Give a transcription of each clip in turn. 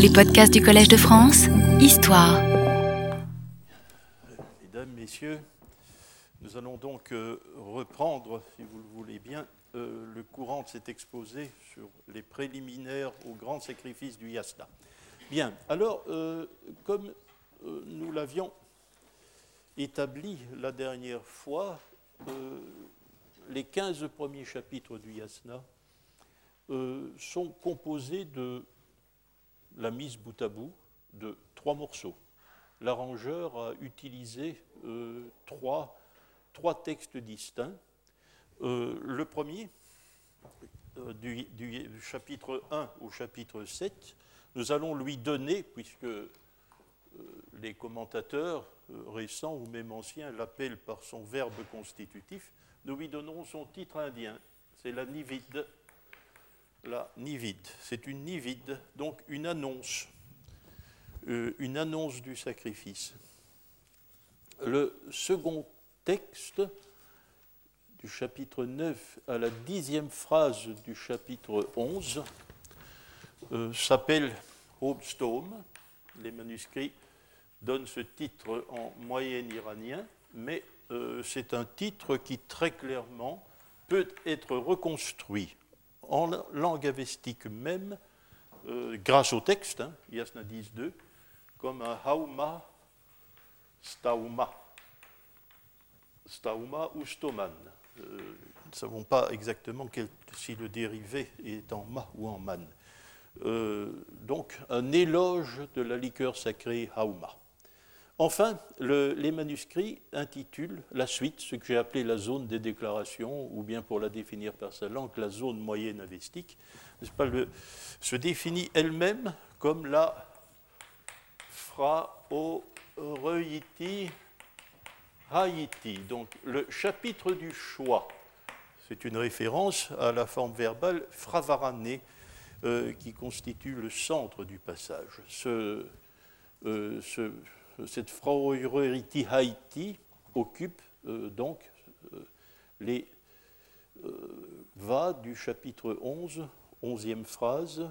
Les podcasts du Collège de France, Histoire. Mesdames, Messieurs, nous allons donc euh, reprendre, si vous le voulez bien, euh, le courant de cet exposé sur les préliminaires au grand sacrifice du Yasna. Bien, alors, euh, comme nous l'avions établi la dernière fois, les 15 premiers chapitres du Yasna sont composés de la mise bout à bout de trois morceaux. L'arrangeur a utilisé euh, trois, textes distincts. Euh, le premier, euh, du, chapitre 1 au chapitre 7, nous allons lui donner, puisque les commentateurs récents ou même anciens l'appellent par son verbe constitutif, nous lui donnons son titre indien. C'est la nivide la. C'est une nivide, donc une annonce, euh, une annonce du sacrifice. Le second texte du chapitre 9 à la dixième phrase du chapitre 11 euh, s'appelle Hobstone. Les manuscrits donnent ce titre en moyen iranien, mais euh, c'est un titre qui très clairement peut être reconstruit en langue avestique même, euh, grâce au texte, hein, Yasna 10.2, comme un hauma, stauma. Stauma ou stoman. Euh, nous ne savons pas exactement si le dérivé est en ma ou en man. Euh, donc, un éloge de la liqueur sacrée hauma. Enfin, les manuscrits intitulent la suite, ce que j'ai appelé la zone des déclarations, ou bien pour la définir par sa langue, la zone moyenne avestique, se définit elle-même comme la phraoreiti haïti. Donc le chapitre du choix, c'est une référence à la forme verbale fravarané, euh, qui constitue le centre du passage. Ce, euh, ce cette Frauerity Haïti occupe euh, donc euh, les euh, va du chapitre 11, 11e phrase,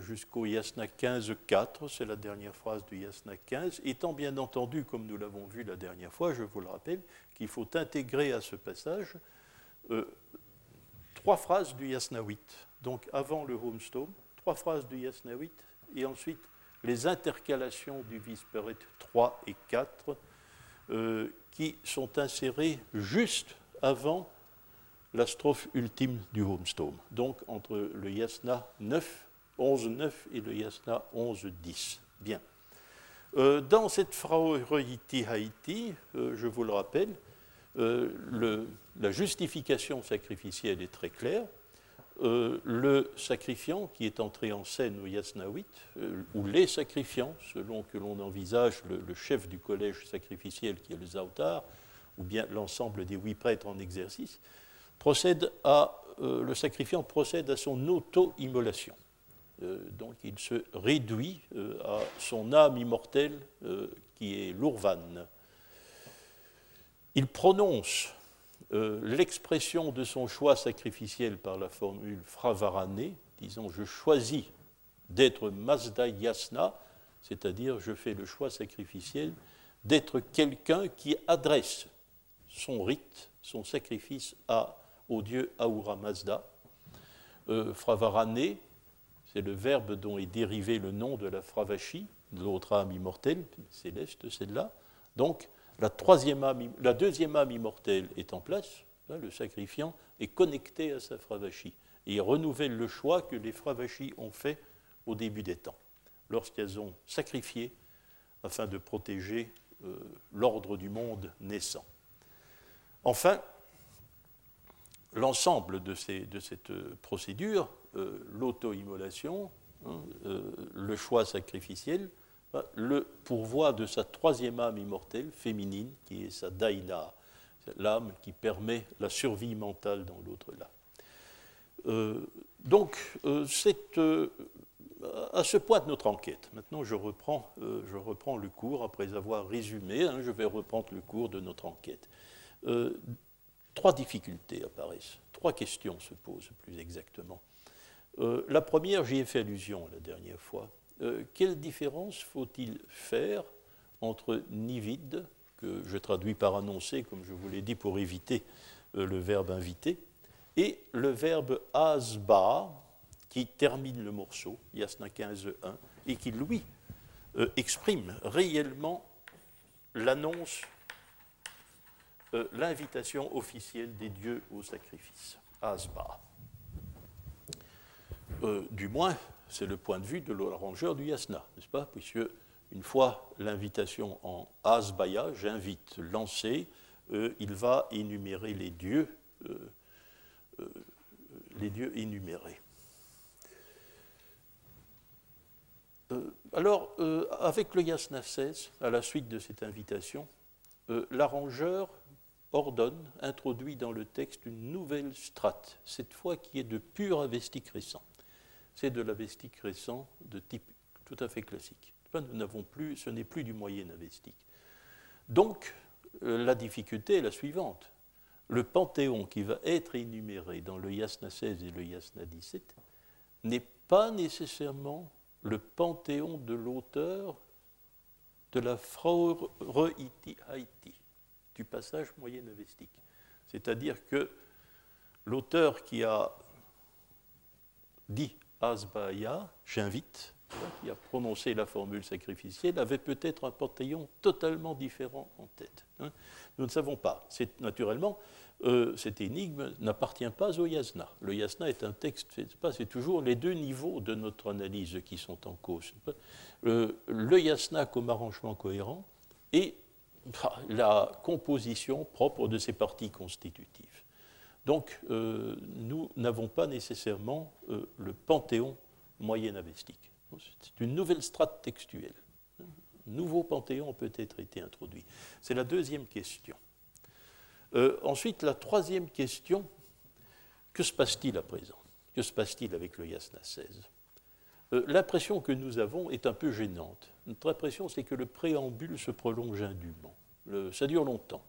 jusqu'au Yasna 15.4, c'est la dernière phrase du Yasna 15, étant bien entendu, comme nous l'avons vu la dernière fois, je vous le rappelle, qu'il faut intégrer à ce passage trois phrases du Yasna 8. Donc avant le Homestone, trois phrases du Yasna 8, et ensuite les intercalations du Visperet 3 et 4 euh, qui sont insérées juste avant la strophe ultime du Homestone, donc entre le Yasna 9, 11-9 et le Yasna 11-10. Bien. Euh, dans cette Fraureiti Haïti, euh, je vous le rappelle, la justification sacrificielle est très claire. Euh, le sacrifiant qui est entré en scène au Yasnawit, euh, ou les sacrifiants, selon que l'on envisage le, chef du collège sacrificiel qui est le Zautar, ou bien l'ensemble des huit prêtres en exercice, procède à, euh, le sacrifiant procède à son auto-immolation. donc il se réduit à son âme immortelle qui est l'Urvan. Il prononce euh, l'expression de son choix sacrificiel par la formule fravarané, disant je choisis d'être Mazda Yasna, c'est-à-dire je fais le choix sacrificiel d'être quelqu'un qui adresse son rite, son sacrifice à, au dieu Ahura Mazda. Euh, fravarané, c'est le verbe dont est dérivé le nom de la Fravashi, l'autre âme immortelle, céleste, celle-là. Donc, la, deuxième âme immortelle est en place, hein, le sacrifiant est connecté à sa Fravashi, et renouvelle le choix que les Fravashis ont fait au début des temps, lorsqu'elles ont sacrifié afin de protéger euh, l'ordre du monde naissant. Enfin, l'ensemble de, cette procédure, euh, l'auto-immolation, hein, euh, le choix sacrificiel, le pourvoi de sa troisième âme immortelle, féminine, qui est sa daïna, l'âme qui permet la survie mentale dans l'autre-là. Euh, donc, euh, c'est euh, à ce point de notre enquête. Maintenant, je reprends, le cours après avoir résumé. Hein, je vais reprendre le cours de notre enquête. trois difficultés apparaissent, trois questions se posent plus exactement. La première, j'y ai fait allusion la dernière fois. Euh, quelle différence faut-il faire entre nivide, que je traduis par annoncer, comme je vous l'ai dit, pour éviter le verbe inviter, et le verbe asba, qui termine le morceau, Yasna 15.1, et qui, lui, exprime réellement l'annonce euh, l'invitation officielle des dieux au sacrifice, Asba. Euh, du moins, c'est le point de vue de l'arrangeur du yasna, n'est-ce pas Puisque une fois l'invitation en Asbaya, j'invite lancé, euh, il va énumérer les dieux, les dieux énumérés. alors, avec le yasna 16, à la suite de cette invitation, l'arrangeur ordonne, introduit dans le texte une nouvelle strate, cette fois qui est de pur avestique récent. C'est de l'avestique récent de type tout à fait classique. Ce n'est plus du moyen avestique. Donc, euh, la difficulté est la suivante. Le panthéon qui va être énuméré dans le Yasna 16 et le Yasna 17 n'est pas nécessairement le panthéon de l'auteur de la Frau Haïti du passage moyen-avestique. C'est-à-dire que l'auteur qui a dit Asbaya, j'invite, qui a prononcé la formule sacrificielle, avait peut-être un panthéon totalement différent en tête. Hein. Nous ne savons pas. Naturellement, euh, cette énigme n'appartient pas au yasna. Le yasna est un texte, c'est toujours les deux niveaux de notre analyse qui sont en cause. Euh, le yasna comme arrangement cohérent et la composition propre de ces parties constitutives. Donc, euh, nous n'avons pas nécessairement euh, le panthéon moyen-avestique. C'est une nouvelle strate textuelle. Un nouveau panthéon peut être été introduit. C'est la deuxième question. Euh, ensuite, la troisième question, que se passe-t-il à présent? Que se passe-t-il avec le Yasna 16 L'impression que nous avons est un peu gênante. Notre impression, c'est que le préambule se prolonge indûment ça dure longtemps.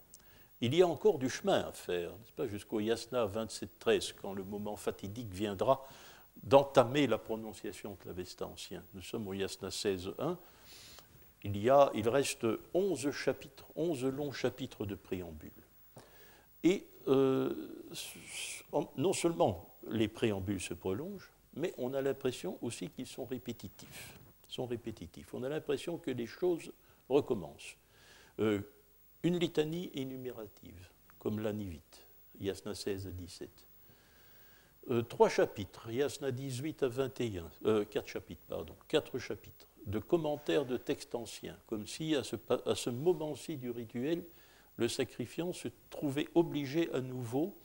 Il y a encore du chemin à faire, n'est-ce pas, jusqu'au Yasna 27-13, quand le moment fatidique viendra d'entamer la prononciation de l'Avesta ancien. Nous sommes au Yasna 16.1. Il, il reste 11 chapitres, 11 longs chapitres de préambule. Et euh, non seulement les préambules se prolongent, mais on a l'impression aussi qu'ils sont répétitifs. Sont répétitifs. On a l'impression que les choses recommencent. Euh, une litanie énumérative, comme l'anivite, Yasna 16 à 17. Euh, trois chapitres, Yasna 18 à 21, euh, quatre chapitres, pardon, quatre chapitres de commentaires de textes anciens, comme si à ce, moment-ci du rituel, le sacrifiant se trouvait obligé à nouveau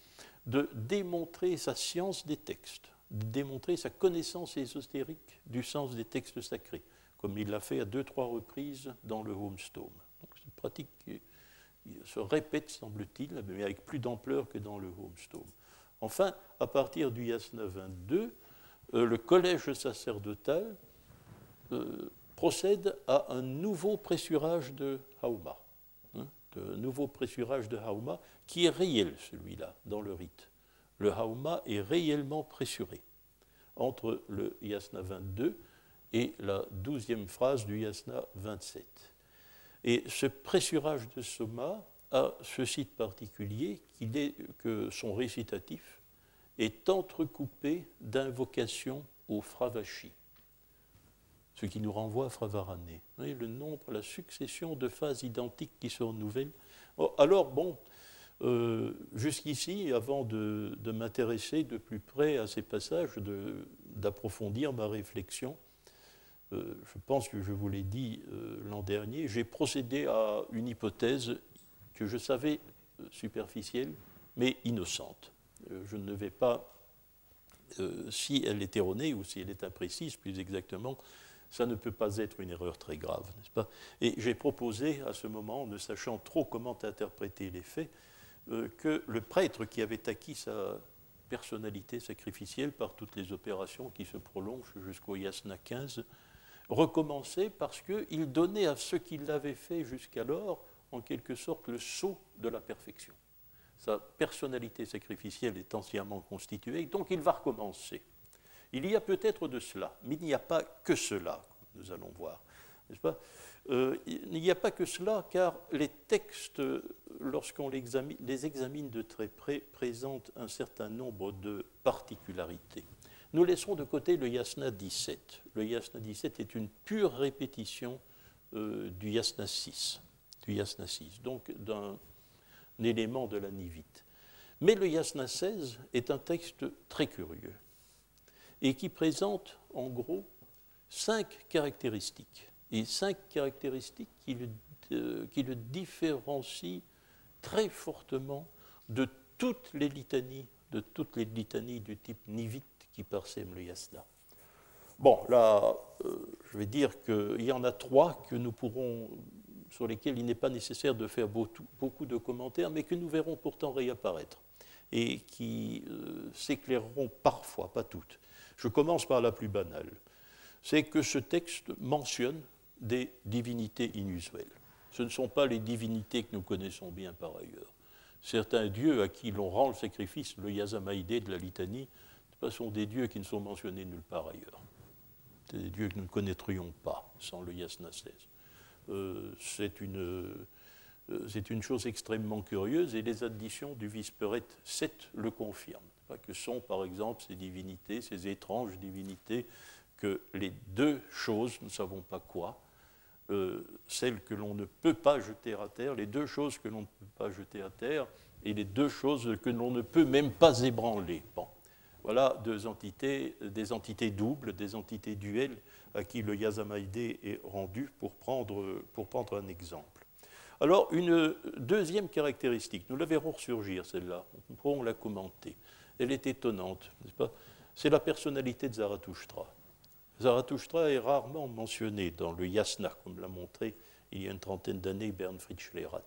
de démontrer sa science des textes, de démontrer sa connaissance ésotérique du sens des textes sacrés, comme il l'a fait à deux, trois reprises dans le Homestone. C'est une pratique qui il se répète, semble-t-il, mais avec plus d'ampleur que dans le Homestone. Enfin, à partir du Yasna 22, euh, le collège sacerdotal euh, procède à un nouveau pressurage de Hauma, hein, un nouveau pressurage de Hauma qui est réel, celui-là, dans le rite. Le Hauma est réellement pressuré entre le Yasna 22 et la douzième phrase du Yasna 27. Et ce pressurage de Soma a ce site particulier est que son récitatif est entrecoupé d'invocations au Fravashi, ce qui nous renvoie à Fravarane. le nombre, la succession de phases identiques qui sont nouvelles. Oh, alors, bon, euh, jusqu'ici, avant de, m'intéresser de plus près à ces passages, d'approfondir ma réflexion, euh, je pense que je vous l'ai dit euh, l'an dernier, j'ai procédé à une hypothèse que je savais euh, superficielle, mais innocente. je ne vais pas, si elle est erronée ou si elle est imprécise, plus exactement, ça ne peut pas être une erreur très grave, n'est-ce pas? Et j'ai proposé à ce moment, ne sachant trop comment interpréter les faits, que le prêtre qui avait acquis sa personnalité sacrificielle par toutes les opérations qui se prolongent jusqu'au Yasna 15 recommencer parce qu'il donnait à ce qu'il avait fait jusqu'alors, en quelque sorte, le saut de la perfection. Sa personnalité sacrificielle est entièrement constituée, donc il va recommencer. Il y a peut-être de cela, mais il n'y a pas que cela, nous allons voir, euh, Il n'y a pas que cela, car les textes, lorsqu'on les examine de très près, présentent un certain nombre de particularités. Nous laissons de côté le yasna 17. Le yasna 17 est une pure répétition euh, du yasna 6, du yasna 6, donc d'un élément de la nivite. Mais le yasna 16 est un texte très curieux et qui présente en gros cinq caractéristiques. Et cinq caractéristiques qui le, euh, qui le différencient très fortement de toutes les litanies, de toutes les litanies du type nivite qui parsèment le yasna. Bon, là, euh, je vais dire qu'il y en a trois que nous pourrons, sur lesquels il n'est pas nécessaire de faire beaucoup de commentaires, mais que nous verrons pourtant réapparaître et qui euh, s'éclaireront parfois, pas toutes. Je commence par la plus banale. C'est que ce texte mentionne des divinités inusuelles. Ce ne sont pas les divinités que nous connaissons bien par ailleurs. Certains dieux à qui l'on rend le sacrifice, le Yazamaïdé de la litanie, sont des dieux qui ne sont mentionnés nulle part ailleurs. C'est des dieux que nous ne connaîtrions pas sans le Yasna 16. Euh, c'est une, euh, une chose extrêmement curieuse et les additions du Visperet 7 le confirment. Que sont par exemple ces divinités, ces étranges divinités, que les deux choses, nous ne savons pas quoi, euh, celles que l'on ne peut pas jeter à terre, les deux choses que l'on ne peut pas jeter à terre, et les deux choses que l'on ne peut même pas ébranler. Bon. Voilà deux entités, des entités doubles, des entités duelles à qui le Yazamaïdé est rendu pour prendre, un exemple. Alors, une deuxième caractéristique, nous la verrons ressurgir, celle-là, nous pourrons la commenter. Elle est étonnante, n'est-ce pas? C'est la personnalité de Zarathustra. Zarathustra est rarement mentionné dans le Yasna, comme l'a montré il y a une trentaine d'années Bernfried Schlerat.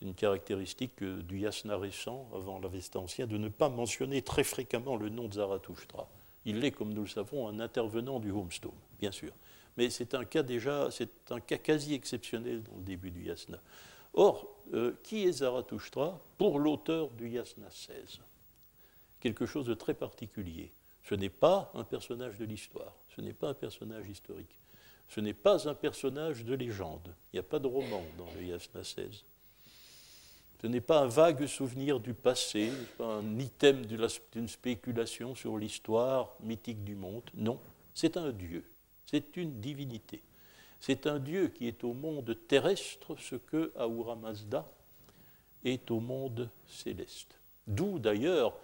C'est une caractéristique du yasna récent, avant l'Avesta de ne pas mentionner très fréquemment le nom de Zarathustra. Il est, comme nous le savons, un intervenant du Homestone, bien sûr. Mais c'est un cas déjà, c'est un cas quasi exceptionnel dans le début du yasna. Or, euh, qui est Zarathustra pour l'auteur du yasna 16 Quelque chose de très particulier. Ce n'est pas un personnage de l'histoire, ce n'est pas un personnage historique, ce n'est pas un personnage de légende. Il n'y a pas de roman dans le yasna 16. Ce n'est pas un vague souvenir du passé, pas un item d'une spéculation sur l'histoire mythique du monde. Non, c'est un Dieu, c'est une divinité. C'est un Dieu qui est au monde terrestre ce que Ahura Mazda est au monde céleste. D'où d'ailleurs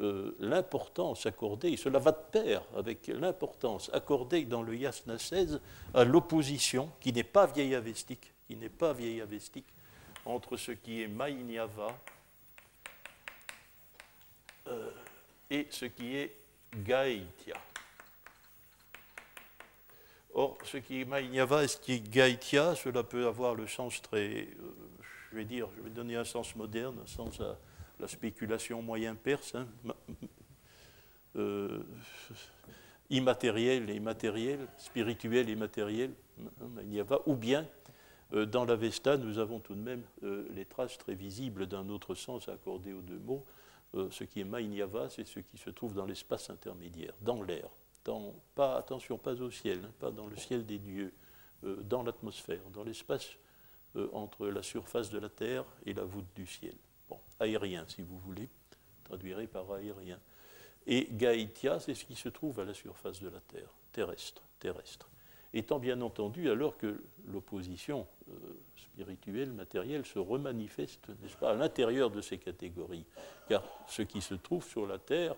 euh, l'importance accordée, cela va de pair avec l'importance accordée dans le Yasna 16 à l'opposition qui n'est pas vieille avestique, qui n'est pas vieille avestique, entre ce qui est Mainyava euh, et ce qui est Gaïtia. Or, ce qui est Mainyava et ce qui est Gaïtia, cela peut avoir le sens très, euh, je vais dire, je vais donner un sens moderne, un sens à la spéculation moyen perse, hein, euh, immatériel et immatériel, spirituel et matériel, Mainyava, ou bien dans l'Avesta, nous avons tout de même euh, les traces très visibles d'un autre sens accordé aux deux mots. Euh, ce qui est Mainyava, c'est ce qui se trouve dans l'espace intermédiaire, dans l'air. pas, attention, pas au ciel, hein, pas dans le ciel des dieux, dans l'atmosphère, dans l'espace entre la surface de la Terre et la voûte du ciel. Bon, aérien, si vous voulez, traduirez par aérien. Et Gaïtia, c'est ce qui se trouve à la surface de la Terre, terrestre, terrestre étant bien entendu alors que l'opposition euh, spirituelle, matérielle se remanifeste, n'est-ce pas, à l'intérieur de ces catégories. Car ce qui se trouve sur la Terre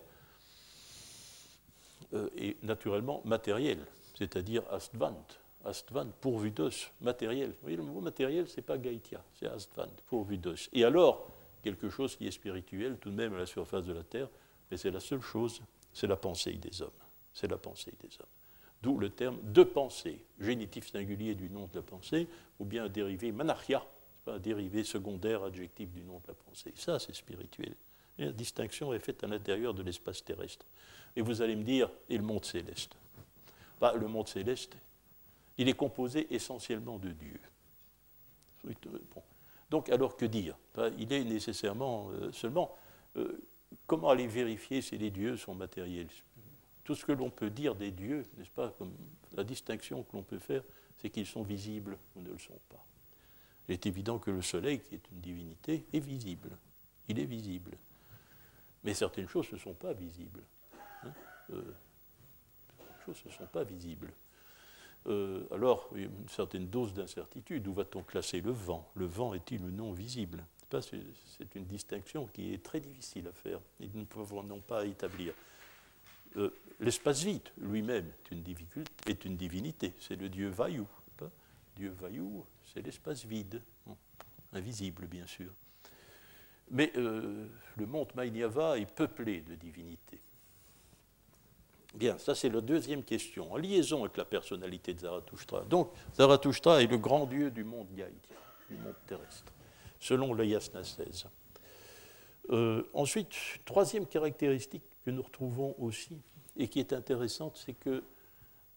euh, est naturellement matériel, c'est-à-dire astvant, astvant, pourvu d'os, matériel. Vous voyez, le mot matériel, ce n'est pas gaïtia, c'est astvant, pourvu d'os. Et alors, quelque chose qui est spirituel, tout de même à la surface de la Terre, mais c'est la seule chose, c'est la pensée des hommes. C'est la pensée des hommes. D'où le terme de pensée, génitif singulier du nom de la pensée, ou bien un dérivé manachia, un dérivé secondaire adjectif du nom de la pensée. Ça, c'est spirituel. la distinction est faite à l'intérieur de l'espace terrestre. Et vous allez me dire, et le monde céleste? Bah, Le monde céleste, il est composé essentiellement de Dieu. Donc, alors que dire? Il est nécessairement euh, seulement. Euh, comment aller vérifier si les dieux sont matériels? Tout ce que l'on peut dire des dieux, n'est-ce pas, la distinction que l'on peut faire, c'est qu'ils sont visibles ou ne le sont pas. Il est évident que le soleil, qui est une divinité, est visible. Il est visible. Mais certaines choses ne sont pas visibles. Hein. Euh, certaines choses ne sont pas visibles. Euh, alors, il y a une certaine dose d'incertitude. Où va-t-on classer le vent? Le vent est-il ou non visible? C'est une distinction qui est très difficile à faire nous ne pouvons non pas établir. Euh, l'espace vide lui-même est une, divinité, c'est le dieu Vayu. Dieu Vayu, c'est l'espace vide, invisible bien sûr. Mais euh, le monde Mainyava est peuplé de divinités. Bien, ça c'est la deuxième question, en liaison avec la personnalité de Zarathustra. Donc, Zarathustra est le grand dieu du monde Gaïdien, du monde terrestre, selon le Yasna 16. Euh, ensuite, troisième caractéristique que nous retrouvons aussi, et qui est intéressante, c'est que,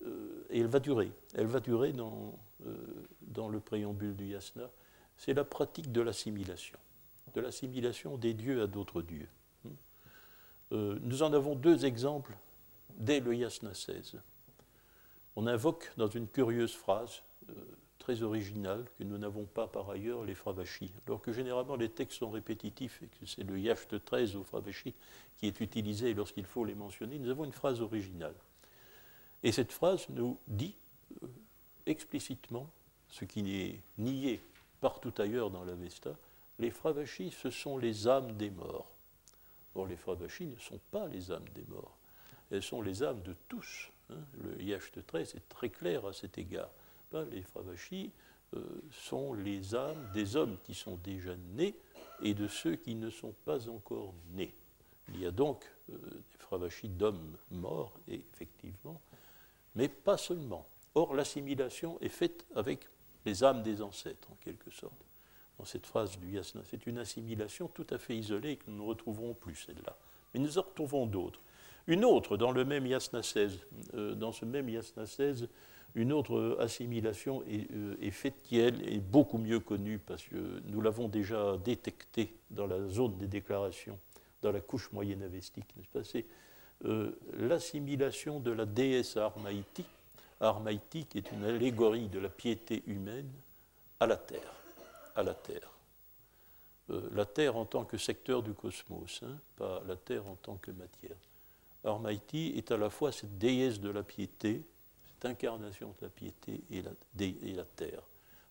euh, et elle va durer, elle va durer dans, euh, dans le préambule du Yasna, c'est la pratique de l'assimilation, de l'assimilation des dieux à d'autres dieux. nous en avons deux exemples dès le Yasna 16. On invoque dans une curieuse phrase euh, très originale que nous n'avons pas par ailleurs les Fravashi, alors que généralement les textes sont répétitifs et que c'est le Yacht 13 au Fravashi qui est utilisé lorsqu'il faut les mentionner, nous avons une phrase originale. Et cette phrase nous dit euh, explicitement, ce qui n'est nié partout ailleurs dans l'Avesta, les Fravashi, ce sont les âmes des morts. Or, les Fravashi ne sont pas les âmes des morts elles sont les âmes de tous. Hein. Le Yesh 13 est très clair à cet égard. Les Fravashi euh, sont les âmes des hommes qui sont déjà nés et de ceux qui ne sont pas encore nés. Il y a donc euh, des Fravashi d'hommes morts, effectivement, mais pas seulement. Or, l'assimilation est faite avec les âmes des ancêtres, en quelque sorte. Dans cette phrase du Yasna, c'est une assimilation tout à fait isolée que nous ne retrouverons plus, celle-là. Mais nous en retrouvons d'autres. Une autre, dans le même Yasna 16, euh, dans ce même Yasna 16, une autre assimilation euh, est, faite qui, elle, est beaucoup mieux connue parce que nous l'avons déjà détectée dans la zone des déclarations, dans la couche moyenne avestique, n'est-ce pas? C'est euh, l'assimilation de la déesse Armaïti, Armaïti qui est une allégorie de la piété humaine, à la terre. À la terre. la terre en tant que secteur du cosmos, hein, pas la terre en tant que matière. Armaïti est à la fois cette déesse de la piété, incarnation de la piété et la, terre.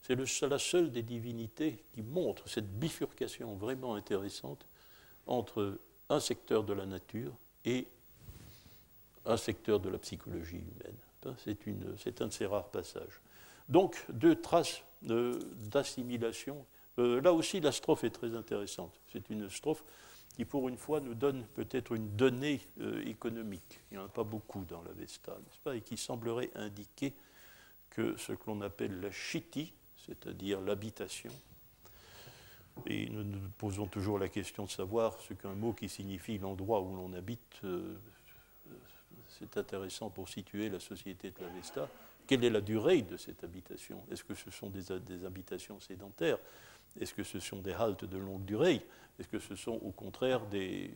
C'est la seule des divinités qui montre cette bifurcation vraiment intéressante entre un secteur de la nature et un secteur de la psychologie humaine. C'est un de ces rares passages. Donc, deux traces d'assimilation. Euh, là aussi, la strophe est très intéressante. C'est une strophe qui pour une fois nous donne peut-être une donnée euh, économique. Il n'y en a pas beaucoup dans la Vesta, n'est-ce pas, et qui semblerait indiquer que ce que l'on appelle la chiti, c'est-à-dire l'habitation, et nous nous posons toujours la question de savoir ce qu'un mot qui signifie l'endroit où l'on habite, euh, c'est intéressant pour situer la société de la Vesta. Quelle est la durée de cette habitation? Est-ce que ce sont des habitations sédentaires? Est-ce que ce sont des haltes de longue durée? Est-ce que ce sont au contraire des,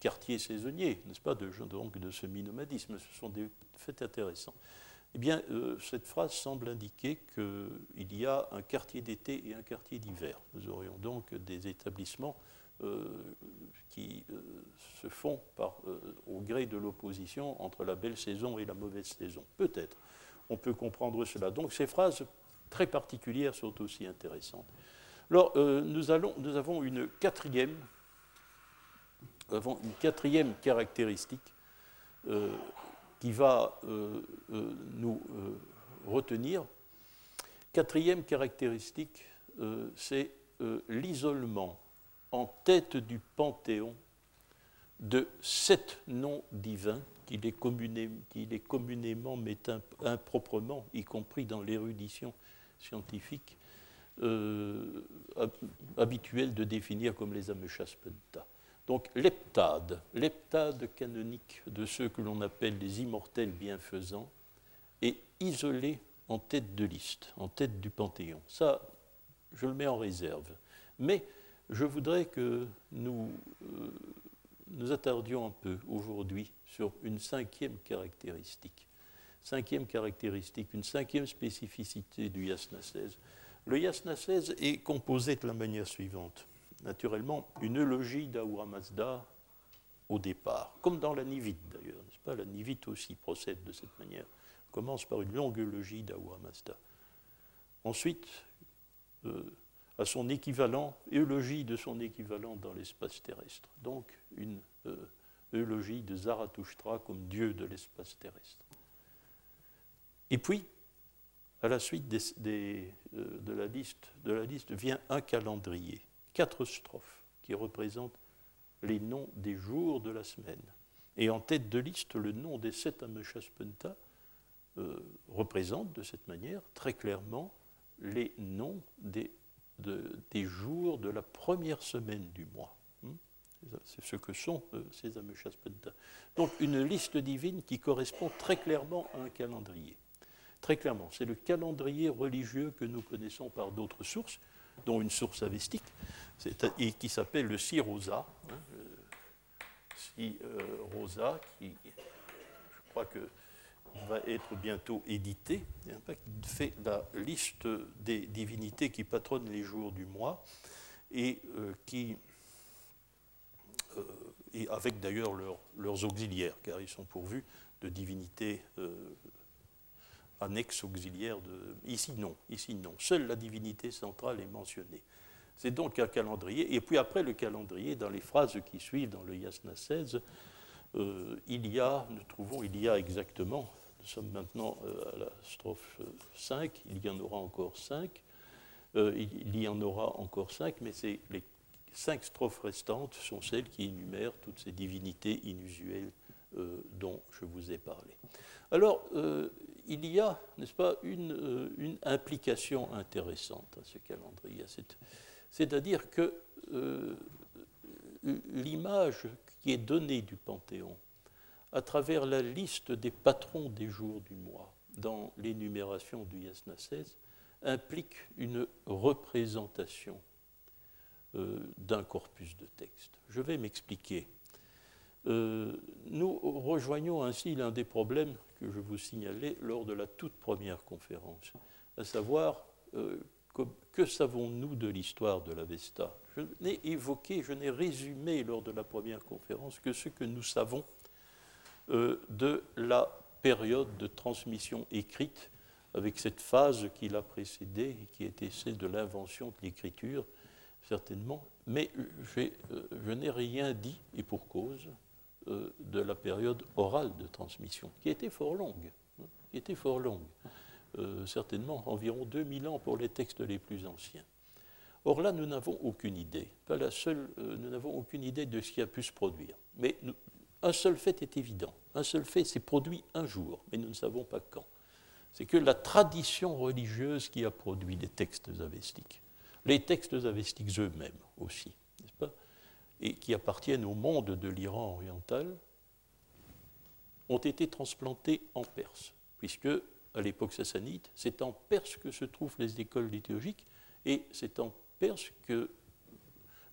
quartiers saisonniers, n'est-ce pas, de, de semi-nomadisme? Ce sont des faits intéressants. Eh bien, euh, cette phrase semble indiquer qu'il y a un quartier d'été et un quartier d'hiver. Nous aurions donc des établissements euh, qui euh, se font au gré de l'opposition entre la belle saison et la mauvaise saison. Peut-être. On peut comprendre cela. Donc ces phrases très particulières sont aussi intéressantes. Alors, euh, nous, avons une quatrième, quatrième caractéristique euh, qui va euh, nous retenir. Quatrième caractéristique, c'est l'isolement en tête du panthéon de sept noms divins qu'il est, est, communément, mais improprement, y compris dans l'érudition scientifique, habituel de définir comme les Ameshaspenta. Donc l'heptade, l'heptade canonique de ceux que l'on appelle les immortels bienfaisants, est isolé en tête de liste, en tête du panthéon. Ça, je le mets en réserve. Mais je voudrais que nous, euh, nous attardions un peu aujourd'hui sur une cinquième caractéristique. Cinquième caractéristique, une cinquième spécificité du yasna 16. Le yasna 16 est composé de la manière suivante. Naturellement, une logie d'Ahura Mazda au départ, comme dans la Nivite d'ailleurs, n'est-ce pas? La Nivite aussi procède de cette manière. commence par une longue logie d'Ahura Mazda. Ensuite, euh, à son équivalent, eulogie de son équivalent dans l'espace terrestre. Donc une eulogie de Zarathustra comme dieu de l'espace terrestre. Et puis, à la suite euh, de, la liste, de la liste vient un calendrier, quatre strophes qui représentent les noms des jours de la semaine. Et en tête de liste, le nom des sept Ameshaspenta euh, représente de cette manière très clairement les noms des des jours de la première semaine du mois. Hmm? C'est ce que sont euh, ces Ameshaspenta. Donc une liste divine qui correspond très clairement à un calendrier. Très clairement, c'est le calendrier religieux que nous connaissons par d'autres sources, dont une source avestique, et qui s'appelle le Sirosa. Hein, si euh, Rosa, qui, je crois que va être bientôt édité, qui fait la liste des divinités qui patronnent les jours du mois et euh, qui, euh, avec d'ailleurs leurs auxiliaires, car ils sont pourvus de divinités euh, annexes auxiliaires. De... Ici non, ici non. Seule la divinité centrale est mentionnée. C'est donc un calendrier. Et puis après le calendrier, dans les phrases qui suivent dans le Yasna 16, il y a, nous trouvons, il y a exactement nous sommes maintenant euh, à la strophe 5, il y en aura encore 5. Euh, il y en aura encore 5, mais les cinq strophes restantes sont celles qui énumèrent toutes ces divinités inusuelles euh, dont je vous ai parlé. Alors, il y a, n'est-ce pas, une, une, implication intéressante à ce calendrier. C'est-à-dire que l'image qui est donnée du Panthéon à travers la liste des patrons des jours du mois dans l'énumération du Yasna 16 implique une représentation euh, d'un corpus de texte. Je vais m'expliquer. Euh, nous rejoignons ainsi l'un des problèmes que je vous signalais lors de la toute première conférence, à savoir euh, que, savons-nous de l'histoire de l'Avesta Je n'ai évoqué, je n'ai résumé lors de la première conférence que ce que nous savons euh, de la période de transmission écrite, avec cette phase qui l'a précédée qui était celle de l'invention de l'écriture, certainement. Mais je n'ai rien dit, et pour cause, de la période orale de transmission, qui était fort longue, hein, qui était fort longue, certainement environ 2000 ans pour les textes les plus anciens. Or là, nous n'avons aucune idée, pas la seule, nous n'avons aucune idée de ce qui a pu se produire. Mais un seul fait est évident. Un seul fait s'est produit un jour, mais nous ne savons pas quand. C'est que la tradition religieuse qui a produit les textes avestiques, les textes avestiques eux-mêmes aussi, et qui appartiennent au monde de l'Iran oriental, ont été transplantés en Perse, puisque à l'époque sassanide, c'est en Perse que se trouvent les écoles liturgiques, et c'est en Perse que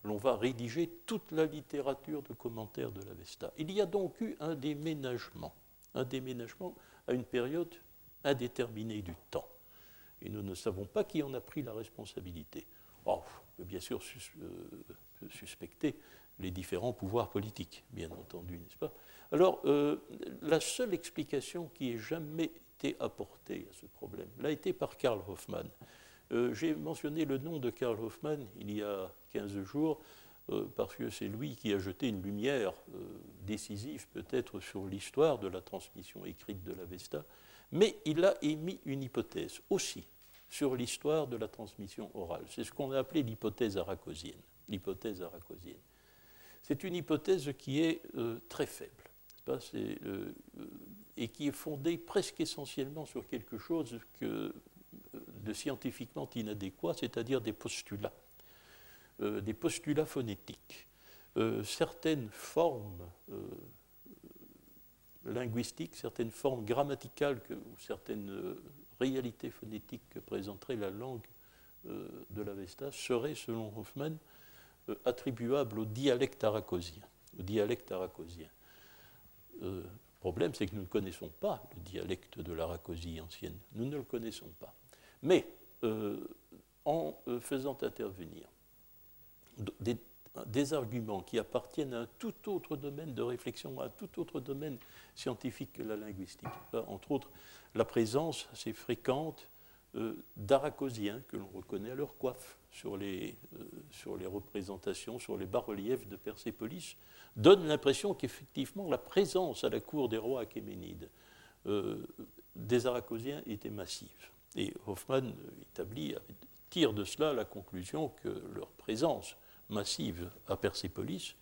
l'on va rédiger toute la littérature de commentaires de l'Avesta. Il y a donc eu un déménagement, un déménagement à une période indéterminée du temps. Et nous ne savons pas qui en a pris la responsabilité. On peut bien sûr euh, suspecter les différents pouvoirs politiques, bien entendu, n'est-ce pas? Alors, euh, la seule explication qui ait jamais été apportée à ce problème l'a été par Karl Hoffmann. Euh, j'ai mentionné le nom de Karl Hoffmann il y a 15 jours parce que c'est lui qui a jeté une lumière décisive peut-être sur l'histoire de la transmission écrite de l'Avesta, mais il a émis une hypothèse aussi sur l'histoire de la transmission orale. C'est ce qu'on a appelé l'hypothèse aracosienne. L'hypothèse. C'est une hypothèse qui est très faible et qui est fondée presque essentiellement sur quelque chose de scientifiquement inadéquat, c'est-à-dire des postulats, euh, des postulats phonétiques. Euh, certaines formes euh, linguistiques, certaines formes grammaticales ou certaines réalités phonétiques que présenterait la langue de l'Avesta seraient, selon Hoffman, attribuables au dialecte aracosien. au dialecte aracosien. Euh, le problème, c'est que nous ne connaissons pas le dialecte de l'Aracosie ancienne. Nous ne le connaissons pas. Mais euh, en euh, faisant intervenir des, des, arguments qui appartiennent à un tout autre domaine de réflexion, à un tout autre domaine scientifique que la linguistique, entre autres la présence assez fréquente euh, d'aracosiens que l'on reconnaît à leur coiffe sur les, euh, sur les représentations, sur les bas-reliefs de Persépolis, donne l'impression qu'effectivement la présence à la cour des rois achéménides euh, des aracosiens était massive. Et Hoffman établit, tire de cela la conclusion que leur présence massive à Persépolis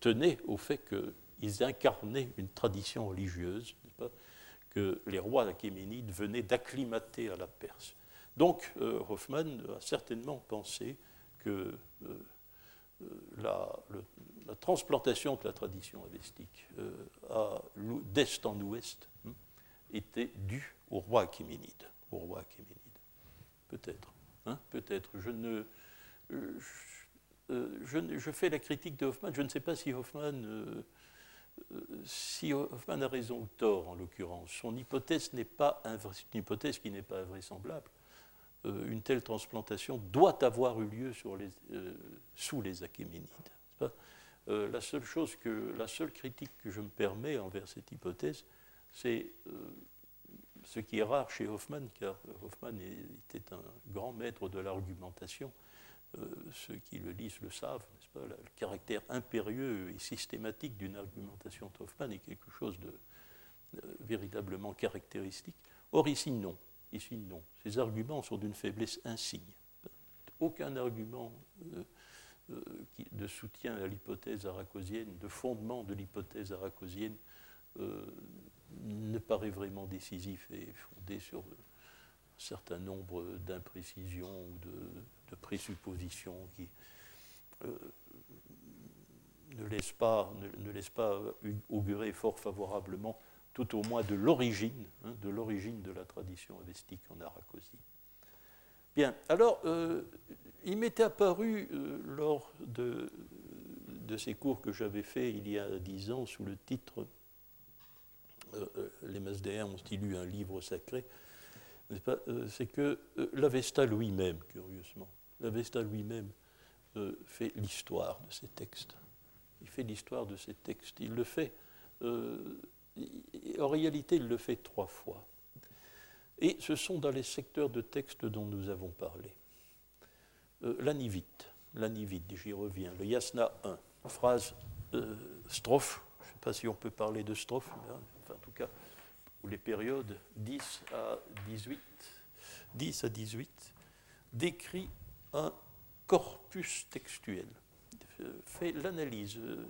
tenait au fait qu'ils incarnaient une tradition religieuse, que les rois achéménides venaient d'acclimater à la Perse. Donc euh, Hoffman a certainement pensé que euh, euh, la, transplantation de la tradition avestique d'est en ouest hein, était due au roi achéménide. Peut-être. Hein, peut-être. Je ne, je, fais la critique de Hoffman. Je ne sais pas si Hoffman si Hoffman a raison ou tort, en l'occurrence, son hypothèse n'est pas une hypothèse qui n'est pas invraisemblable. Euh, une telle transplantation doit avoir eu lieu euh, sous les Achéménides. Euh, la seule chose que, la seule critique que je me permets envers cette hypothèse, c'est ce qui est rare chez Hoffman, car Hoffman était un grand maître de l'argumentation. Ceux qui le lisent le savent, pas, le caractère impérieux et systématique d'une argumentation de Hoffman est quelque chose de véritablement caractéristique. Or ici, non. Ici, non. Ces arguments sont d'une faiblesse insigne. Aucun argument euh, euh, de soutien à l'hypothèse aracosienne, de fondement de l'hypothèse aracosienne, euh, ne paraît vraiment décisif et fondé sur un certain nombre d'imprécisions ou de, présuppositions qui ne laissent pas, ne pas augurer fort favorablement tout au moins de l'origine, hein, de l'origine de la tradition avestique en Aracosie. Bien, alors, euh, il m'était apparu euh, lors de, de, ces cours que j'avais faits il y a dix ans sous le titre euh, Les Masdéens ont-ils lu un livre sacré C'est que l'Avesta lui-même, curieusement, l'Avesta lui-même fait l'histoire de ces textes. Il fait l'histoire de ces textes. Il le fait en réalité, il le fait trois fois. Et ce sont dans les secteurs de texte dont nous avons parlé. Euh, L'anivite, l'anivite, j'y reviens, le yasna 1, phrase euh, strophe, je ne sais pas si on peut parler de strophe, mais enfin, en tout cas, pour les périodes 10 à 18, 10 à 18, décrit un corpus textuel, fait l'analyse, euh,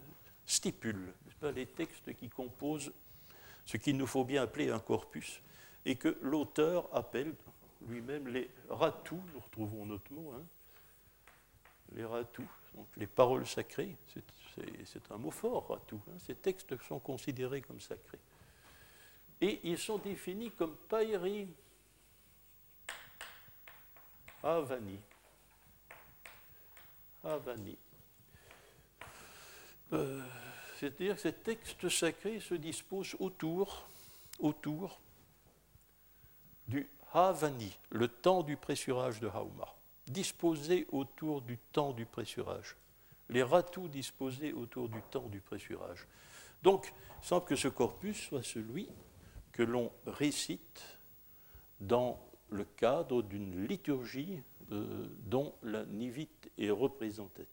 stipule les textes qui composent ce qu'il nous faut bien appeler un corpus, et que l'auteur appelle lui-même les ratous, nous retrouvons notre mot, hein, les ratous, donc les paroles sacrées, c'est un mot fort, ratou, hein, ces textes sont considérés comme sacrés. Et ils sont définis comme païri avani. Avani. Euh, c'est-à-dire que ces textes sacrés se disposent autour, autour du Havani, le temps du pressurage de Hauma, disposés autour du temps du pressurage. Les ratous disposés autour du temps du pressurage. Donc, il semble que ce corpus soit celui que l'on récite dans le cadre d'une liturgie euh, dont la nivite est représentative.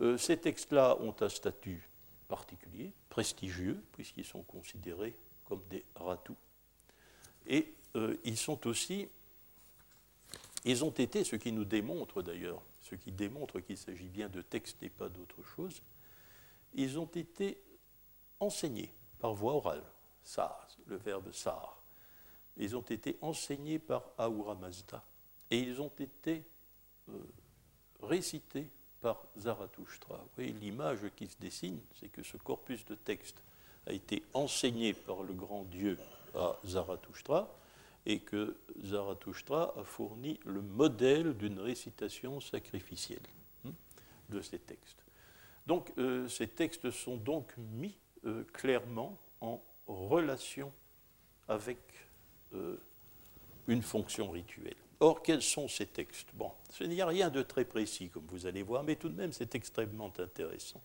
Euh, ces textes-là ont un statut particulier, prestigieux, puisqu'ils sont considérés comme des ratous. Et euh, ils sont aussi, ils ont été, ce qui nous démontre d'ailleurs, ce qui démontre qu'il s'agit bien de textes et pas d'autre chose, ils ont été enseignés par voie orale, sar, le verbe sar. Ils ont été enseignés par Ahura Mazda et ils ont été euh, récités par Zarathustra. l'image qui se dessine, c'est que ce corpus de texte a été enseigné par le grand Dieu à Zarathustra et que Zarathustra a fourni le modèle d'une récitation sacrificielle hein, de ces textes. Donc ces textes sont donc mis clairement en relation avec une fonction rituelle. Or, quels sont ces textes? Bon, ce n'y a rien de très précis, comme vous allez voir, mais tout de même, c'est extrêmement intéressant.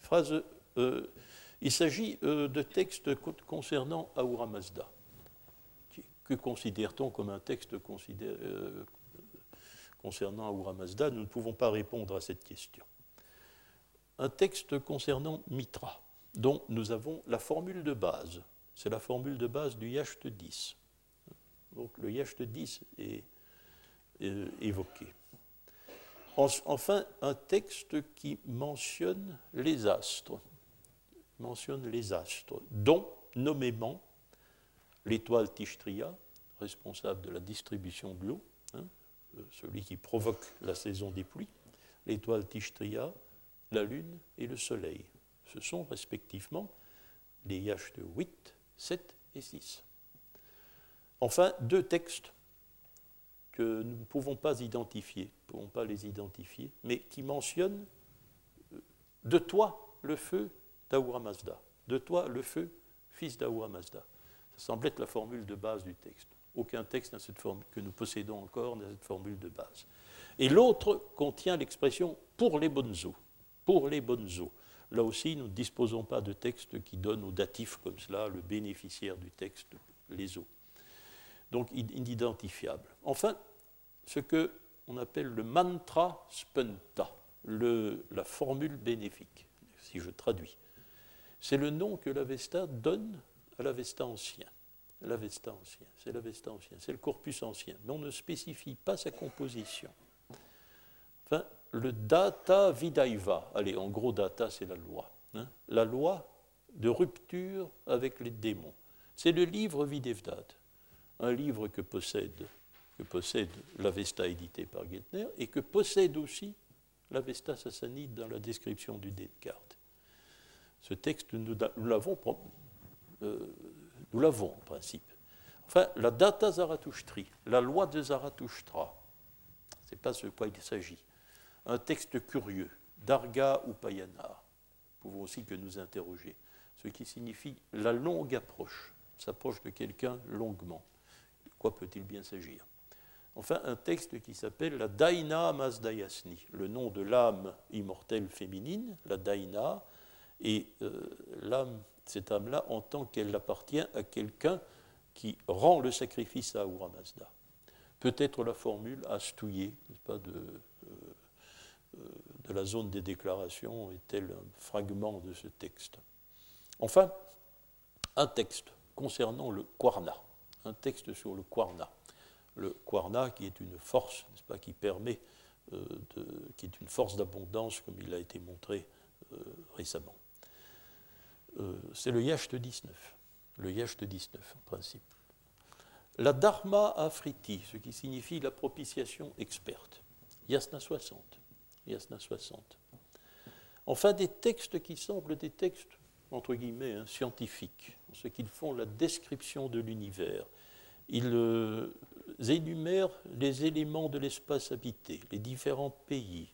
Phrase, euh, il s'agit euh, de textes concernant Ahura Mazda. Que considère-t-on comme un texte euh, concernant Ahura Mazda? Nous ne pouvons pas répondre à cette question. Un texte concernant Mitra, dont nous avons la formule de base. C'est la formule de base du Yacht 10. Donc le Yacht 10 est évoqué. Enfin, un texte qui mentionne les astres, mentionne les astres, dont nommément l'étoile Tishtria, responsable de la distribution de l'eau, hein, euh, celui qui provoque la saison des pluies, l'étoile Tishtria, la lune et le soleil. Ce sont respectivement les yachts de 8, 7 et 6. Enfin, deux textes que nous ne pouvons pas identifier, pouvons pas les identifier, mais qui mentionnent euh, de toi le feu d'Ahura Mazda, de toi le feu, fils d'Ahura Mazda. Ça semble être la formule de base du texte. Aucun texte n'a cette formule que nous possédons encore n'a cette formule de base. Et l'autre contient l'expression pour les bonnes. Pour les bonnes eaux. Là aussi, nous ne disposons pas de texte qui donne au datif comme cela le bénéficiaire du texte, les eaux. Donc inidentifiable. Enfin, ce que on appelle le mantra spenta, la formule bénéfique, si je traduis. C'est le nom que l'Avesta donne à l'Avesta ancien. L'Avesta ancien, c'est l'Avesta ancien, c'est le corpus ancien, mais on ne spécifie pas sa composition. Enfin, le data vidaiva, allez, en gros, data, c'est la loi. Hein. la loi de rupture avec les démons. C'est le livre Videvdad, un livre que possède que possède l'Avesta édité par Geithner et que possède aussi l'Avesta sassanide dans la description du Descartes. Ce texte, nous, l'avons, euh, nous l'avons en principe. Enfin, la data Zarathoustri, la loi de Zarathustra, ce n'est pas ce quoi il s'agit. Un texte curieux, Darga ou Payana, pouvons aussi que nous interroger, ce qui signifie la longue approche, s'approche de quelqu'un longuement. De quoi peut-il bien s'agir? Enfin un texte qui s'appelle la Daina Mazdayasni, le nom de l'âme immortelle féminine, la Daina, et euh, cette âme-là, en tant qu'elle appartient à quelqu'un qui rend le sacrifice à Ahura Mazda. Peut-être la formule astouillée, pas, de, euh, euh, de la zone des déclarations est-elle un fragment de ce texte. Enfin, un texte concernant le Kwarna, un texte sur le Kwarna le Kwarna, qui est une force, n'est-ce pas, qui permet, euh, qui est une force d'abondance, comme il a été montré euh, récemment. Euh, c'est le Yacht 19, le Yacht 19 en principe. La Dharma Afriti, ce qui signifie la propitiation experte. Yasna 60. Yasna 60. Enfin, des textes qui semblent des textes, entre guillemets, hein, scientifiques, en ce qu'ils font la description de l'univers. Ils énumèrent les éléments de l'espace habité, les différents pays,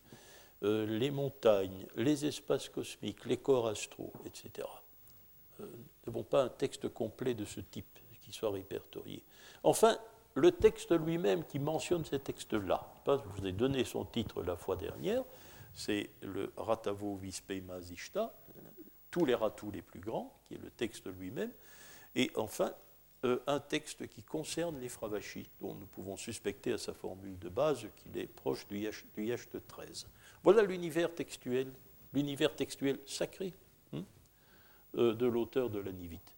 euh, les montagnes, les espaces cosmiques, les corps astraux, etc. Euh, nous n'avons pas un texte complet de ce type qui soit répertorié. Enfin, le texte lui-même qui mentionne ces textes-là, je vous ai donné son titre la fois dernière, c'est le Ratavo Vispema Zishta, tous les ratous les plus grands, qui est le texte lui-même, et enfin euh, un texte qui concerne les Fravachis, dont nous pouvons suspecter à sa formule de base qu'il est proche du Yacht, 13. Voilà l'univers textuel, l'univers textuel sacré hein, euh, de l'auteur de la Nivite.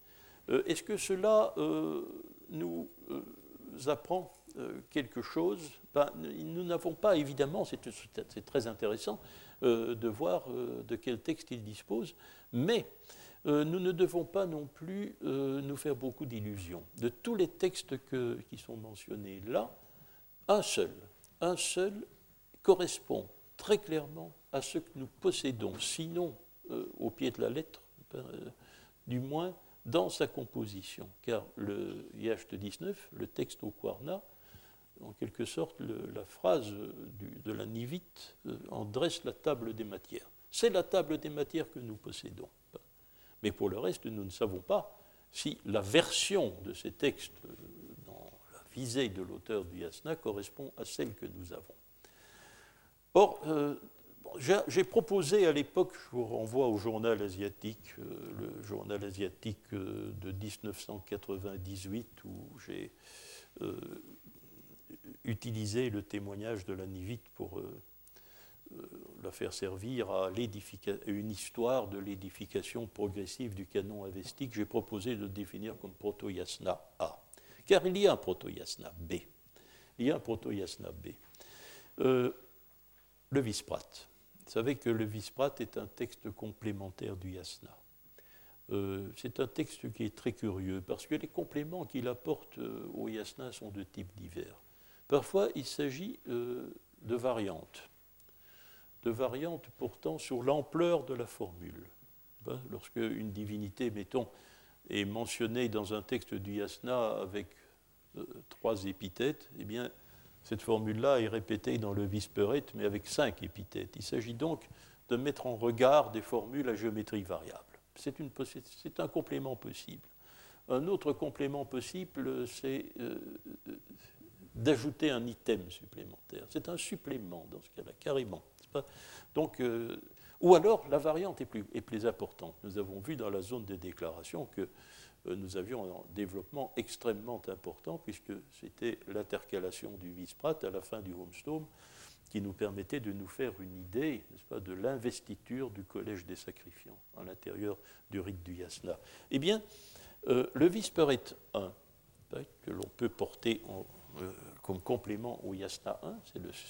Euh, est-ce que cela nous apprend quelque chose? Ben, Nous n'avons pas, évidemment, c'est très intéressant de voir de quel texte il dispose, mais euh, nous ne devons pas non plus euh, nous faire beaucoup d'illusions. De tous les textes qui sont mentionnés là, un seul, un seul correspond très clairement à ce que nous possédons, sinon euh, au pied de la lettre, du moins dans sa composition. Car le Yacht 19, le texte au Kwarna, en quelque sorte, la phrase de la Nivite en dresse la table des matières. C'est la table des matières que nous possédons. Mais pour le reste, nous ne savons pas si la version de ces textes euh, dans la visée de l'auteur du Yasna correspond à celle que nous avons. Or, euh, j'ai proposé à l'époque, je vous renvoie au journal asiatique, euh, le journal asiatique de 1998, où j'ai utilisé le témoignage de la Nivite pour la faire servir à une histoire de l'édification progressive du canon avestique, j'ai proposé de définir comme proto-yasna A. Car il y a un proto-yasna B. Il y a un proto-yasna B. Euh, le Visprat. Vous savez que le Visprat est un texte complémentaire du yasna. Euh, c'est un texte qui est très curieux parce que les compléments qu'il apporte euh, au yasna sont de types divers. Parfois, il s'agit de variantes de variantes pourtant sur l'ampleur de la formule. Ben, lorsque une divinité, mettons, est mentionnée dans un texte du Yasna avec euh, trois épithètes, eh bien, cette formule-là est répétée dans le Visperet, mais avec cinq épithètes. Il s'agit donc de mettre en regard des formules à géométrie variable. C'est un complément possible. Un autre complément possible, c'est euh, d'ajouter un item supplémentaire. C'est un supplément dans ce cas-là, carrément. Donc, euh, ou alors la variante est plus, importante. Nous avons vu dans la zone des déclarations que euh, nous avions un développement extrêmement important, puisque c'était l'intercalation du Visprat à la fin du Homestone qui nous permettait de nous faire une idée de l'investiture du collège des sacrifiants à l'intérieur du rite du Yasna. Eh bien, euh, le Visperet 1, que l'on peut porter en, comme complément au Yasna 1,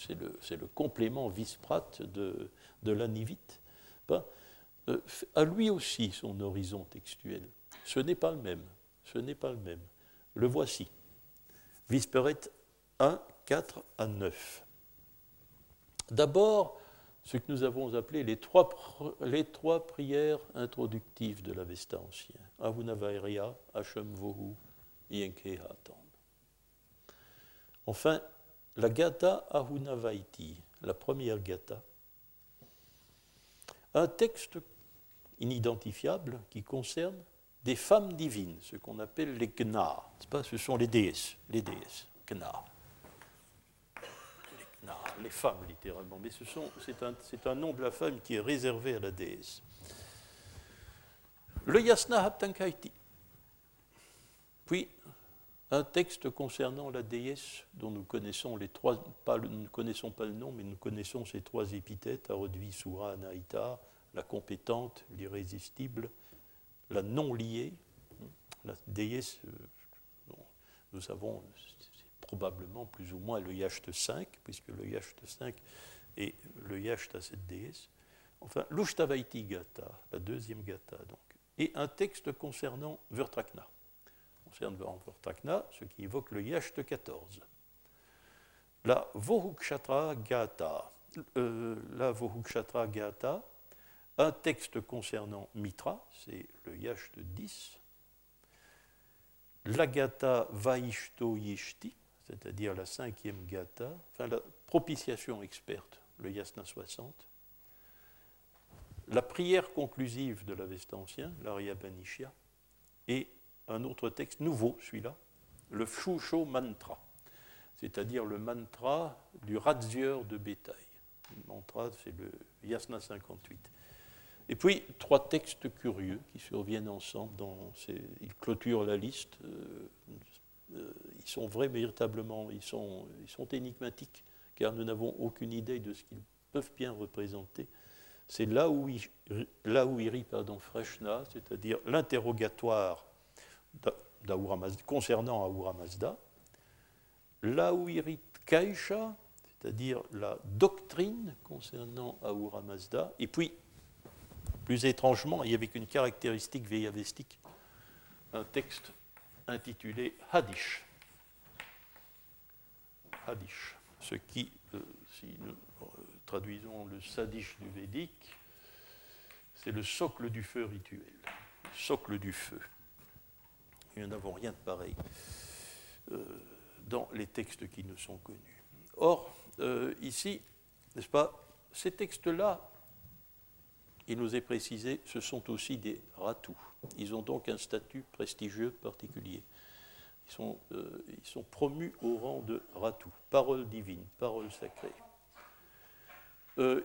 c'est le, complément Visprat de, de l'anivite, ben, euh, a lui aussi son horizon textuel. Ce n'est pas le même. Ce n'est pas le même. Le voici. Visperet 1, 4 à 9. D'abord, ce que nous avons appelé les trois, prières introductives de l'Avesta ancien. Avunavairia, Hashem Vohu, Yenkehatam. Enfin, la Gata Ahunavaiti, la première Gata, un texte inidentifiable qui concerne des femmes divines, ce qu'on appelle les Gna. Pas, ce sont les déesses, les déesses, Gna. Les, Gna, les femmes littéralement, mais c'est un, nom de la femme qui est réservé à la déesse. Le Yasna Haptankaiti. Puis un texte concernant la déesse dont nous connaissons les trois, nous ne connaissons pas le nom, mais nous connaissons ces trois épithètes, Arodvi, Sura, Anaïta, la compétente, l'irrésistible, la non liée, la déesse, euh, nous savons, c'est probablement plus ou moins le Yacht 5, puisque le Yacht 5 est le Yacht à cette déesse. Enfin, l'Ushtavaiti Gata, la deuxième Gata, donc, et un texte concernant Vertrakna concerne Takna, ce qui évoque le Yacht 14. La Vohukshatra Gata, euh, la Vohukshatra Gata, un texte concernant Mitra, c'est le Yacht 10. La Gata Vaishto Yishti, c'est-à-dire la cinquième Gata, enfin la propitiation experte, le Yasna 60. La prière conclusive de l'Avesta ancien, l'Arya Banishya, et un autre texte nouveau, celui-là, le Shusho Mantra, c'est-à-dire le mantra du razzieur de bétail. Le mantra, c'est le Yasna 58. Et puis, trois textes curieux qui surviennent ensemble. Ils clôturent la liste. Euh, euh, ils sont vrais, véritablement, ils sont, ils sont énigmatiques, car nous n'avons aucune idée de ce qu'ils peuvent bien représenter. C'est là où il, là où il rit, pardon, Freshna, c'est-à-dire l'interrogatoire concernant Ahura Mazda, l'Aouirit Kaisha, c'est-à-dire la doctrine concernant Ahura Mazda, et puis, plus étrangement, et avec une caractéristique veillavestique, un texte intitulé Hadish. Hadish, ce qui, euh, si nous euh, traduisons le Sadish du Védique, c'est le socle du feu rituel, le socle du feu. Nous n'avons rien de pareil euh, dans les textes qui nous sont connus. Or, euh, ici, n'est-ce pas, ces textes-là il nous est précisé, ce sont aussi des ratous. Ils ont donc un statut prestigieux particulier. Ils sont, euh, promus au rang de ratous, parole divine, parole sacrée.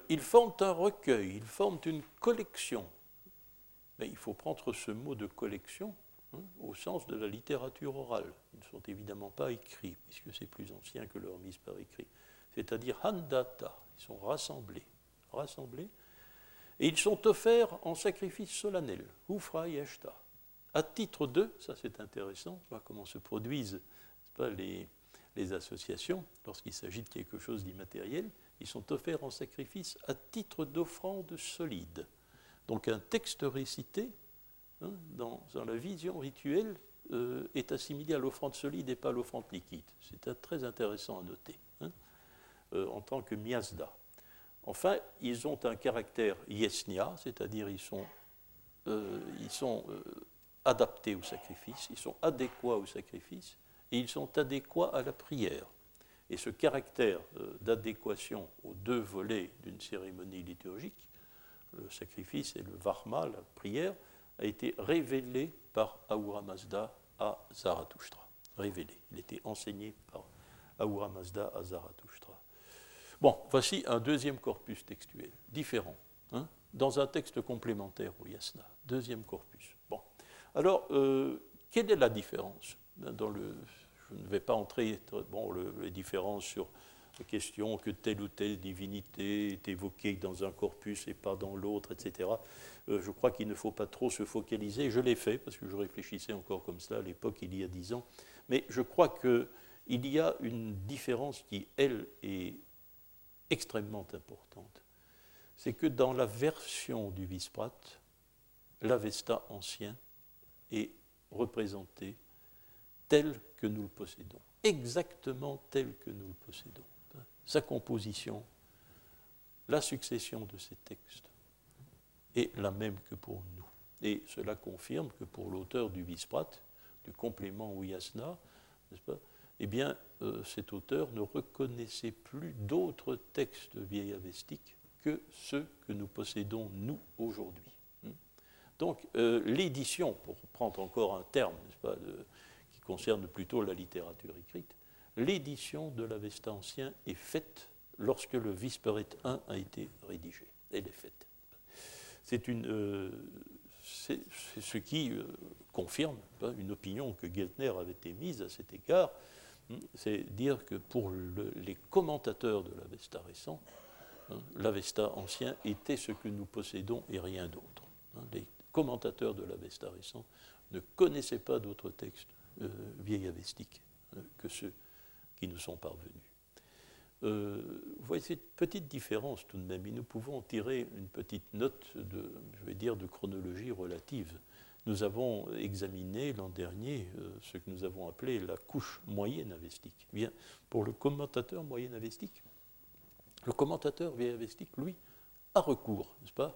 Ils forment un recueil, ils forment une collection. Mais il faut prendre ce mot de collection hein, au sens de la littérature orale. Ils ne sont évidemment pas écrits, puisque c'est plus ancien que leur mise par écrit. C'est-à-dire handata, ils sont rassemblés, rassemblés, et ils sont offerts en sacrifice solennel, ufra. À titre de, ça c'est intéressant, voir comment se produisent pas, les, les associations lorsqu'il s'agit de quelque chose d'immatériel, ils sont offerts en sacrifice à titre d'offrande solide. Donc un texte récité, hein, dans, la vision rituelle, euh, est assimilé à l'offrande solide et pas à l'offrande liquide. C'est très intéressant à noter, hein, euh, en tant que miasda. Enfin, ils ont un caractère yesnia, c'est-à-dire ils sont, euh, ils sont adaptés au sacrifice, ils sont adéquats au sacrifice, et ils sont adéquats à la prière. Et ce caractère d'adéquation aux deux volets d'une cérémonie liturgique, le sacrifice et le varma, la prière, a été révélé par Ahura Mazda à Zarathustra. Révélé. Il était enseigné par Ahura Mazda à Zarathustra. Bon, voici un deuxième corpus textuel, différent, hein, dans un texte complémentaire au Yasna. Deuxième corpus. Bon. Alors, euh, quelle est la différence? Je ne vais pas entrer bon, les différences sur la question que telle ou telle divinité est évoquée dans un corpus et pas dans l'autre, etc. Euh, je crois qu'il ne faut pas trop se focaliser. Je l'ai fait parce que je réfléchissais encore comme ça à l'époque, il y a dix ans. Mais je crois qu'il y a une différence qui, elle, est extrêmement importante. C'est que dans la version du Visprat, l'Avesta ancien est représenté tel que nous le possédons, exactement tel que nous le possédons. Sa composition, la succession de ces textes est la même que pour nous. Et cela confirme que pour l'auteur du Visprat, du complément Uyasna, n'est-ce pas, eh bien, euh, cet auteur ne reconnaissait plus d'autres textes vieillavestiques que ceux que nous possédons, nous, aujourd'hui. Donc, euh, l'édition, pour prendre encore un terme, pas, de, concerne plutôt la littérature écrite, l'édition de l'Avesta ancien est faite lorsque le Visperet 1 a été rédigé. Elle est faite. C'est euh, ce qui euh, confirme hein, une opinion que Geltner avait émise à cet égard, hein, c'est dire que pour les commentateurs de l'Avesta récent, hein, l'Avesta ancien était ce que nous possédons et rien d'autre. les commentateurs de l'Avesta récent ne connaissaient pas d'autres textes euh, avestiques que ceux qui nous sont parvenus. Euh, vous voyez cette petite différence tout de même, et nous pouvons tirer une petite note de, je vais dire, de chronologie relative. Nous avons examiné l'an dernier ce que nous avons appelé la couche moyenne avestique. Eh bien, pour le commentateur moyenne avestique, le commentateur vieille avestique, lui, a recours, n'est-ce pas,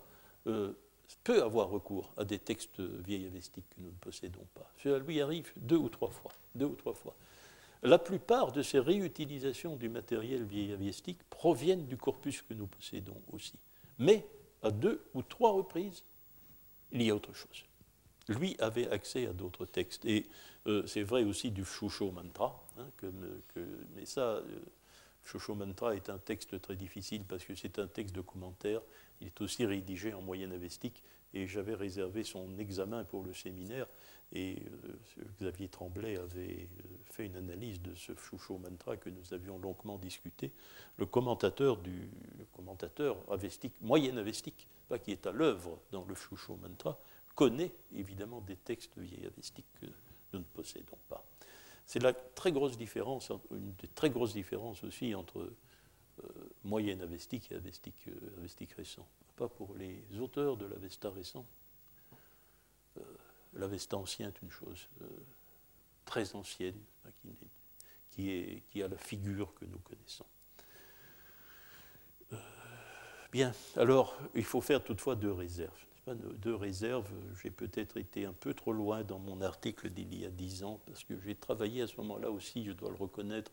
peut avoir recours à des textes vieillavestiques que nous ne possédons pas. Cela lui arrive deux ou trois fois. Deux ou trois fois. La plupart de ces réutilisations du matériel vieillavestique proviennent du corpus que nous possédons aussi. Mais à deux ou trois reprises, il y a autre chose. Lui avait accès à d'autres textes. Et euh, c'est vrai aussi du Shusho Mantra, hein, mais ça, euh, Shusho Mantra est un texte très difficile parce que c'est un texte de commentaire il est aussi rédigé en moyenne avestique et j'avais réservé son examen pour le séminaire et euh, Xavier Tremblay avait euh, fait une analyse de ce Choucho Mantra que nous avions longuement discuté. Le commentateur du commentateur avestique, moyenne avestique, pas qui est à l'œuvre dans le Choucho Mantra, connaît évidemment des textes vieilles avestiques que nous ne possédons pas. C'est la très grosse différence, une très grosses différences aussi entre euh, moyenne avestique et euh, avestique récent. Pas pour les auteurs de l'Avesta récent. Euh, L'Avesta ancien est une chose très ancienne, hein, qui, a la figure que nous connaissons. Bien, alors il faut faire toutefois deux réserves. Deux réserves, j'ai peut-être été un peu trop loin dans mon article d'il y a dix ans, parce que j'ai travaillé à ce moment-là aussi, je dois le reconnaître,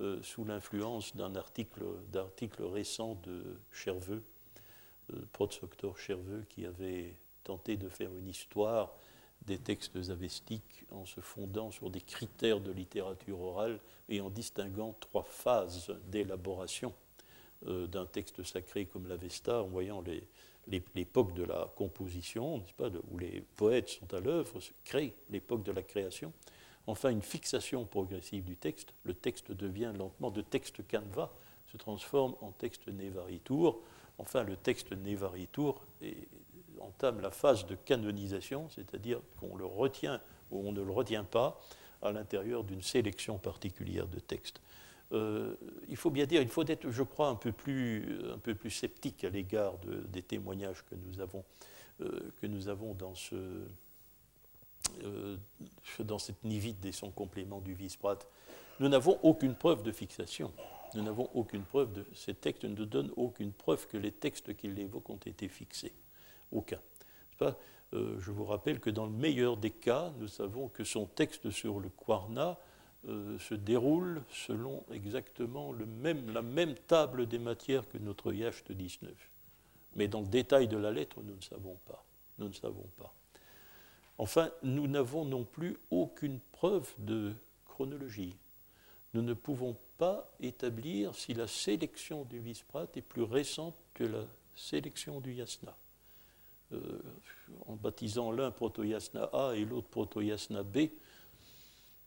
euh, sous l'influence d'un article, récent de Cherveux, Protsoctor Cherveux qui avait tenté de faire une histoire des textes avestiques en se fondant sur des critères de littérature orale et en distinguant trois phases d'élaboration euh, d'un texte sacré comme l'Avesta, en voyant l'époque de la composition, pas, où les poètes sont à l'œuvre, crée l'époque de la création. Enfin, une fixation progressive du texte. Le texte devient lentement de texte canevas, se transforme en texte Nevaritour. Enfin, le texte Nevaritour entame la phase de canonisation, c'est-à-dire qu'on le retient ou on ne le retient pas à l'intérieur d'une sélection particulière de textes. Euh, il faut bien dire, il faut être, je crois, un peu plus, un peu plus sceptique à l'égard des témoignages que nous avons, euh, que nous avons dans, ce, euh, dans cette nivite des son complément du vice-prat. Nous n'avons aucune preuve de fixation. Nous n'avons aucune preuve de ces textes ne nous donnent aucune preuve que les textes qu'il évoque ont été fixés. Aucun. Euh, je vous rappelle que dans le meilleur des cas, nous savons que son texte sur le Quarna euh, se déroule selon exactement la même table des matières que notre Yacht 19. Mais dans le détail de la lettre, nous ne savons pas. Nous ne savons pas. Enfin, nous n'avons non plus aucune preuve de chronologie. Nous ne pouvons pas établir si la sélection du Visprat est plus récente que la sélection du Yasna. Euh, en baptisant l'un protoyasna A et l'autre protoyasna B,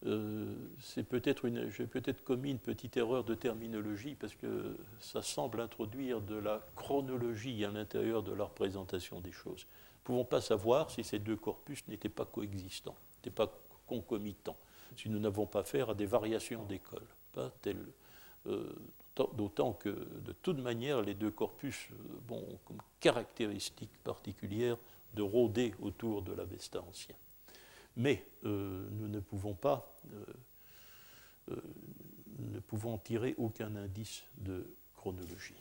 euh, c'est peut-être une, j'ai peut-être commis une petite erreur de terminologie parce que ça semble introduire de la chronologie à l'intérieur de la représentation des choses. Nous pouvons pas savoir si ces deux corpus n'étaient pas coexistants, n'étaient pas concomitants, si nous n'avons pas affaire à des variations d'école, pas euh, d'autant que de toute manière les deux corpus euh, ont comme caractéristique particulière de rôder autour de l'Avesta ancien. Mais euh, nous ne pouvons pas, euh, ne pouvons tirer aucun indice de chronologie.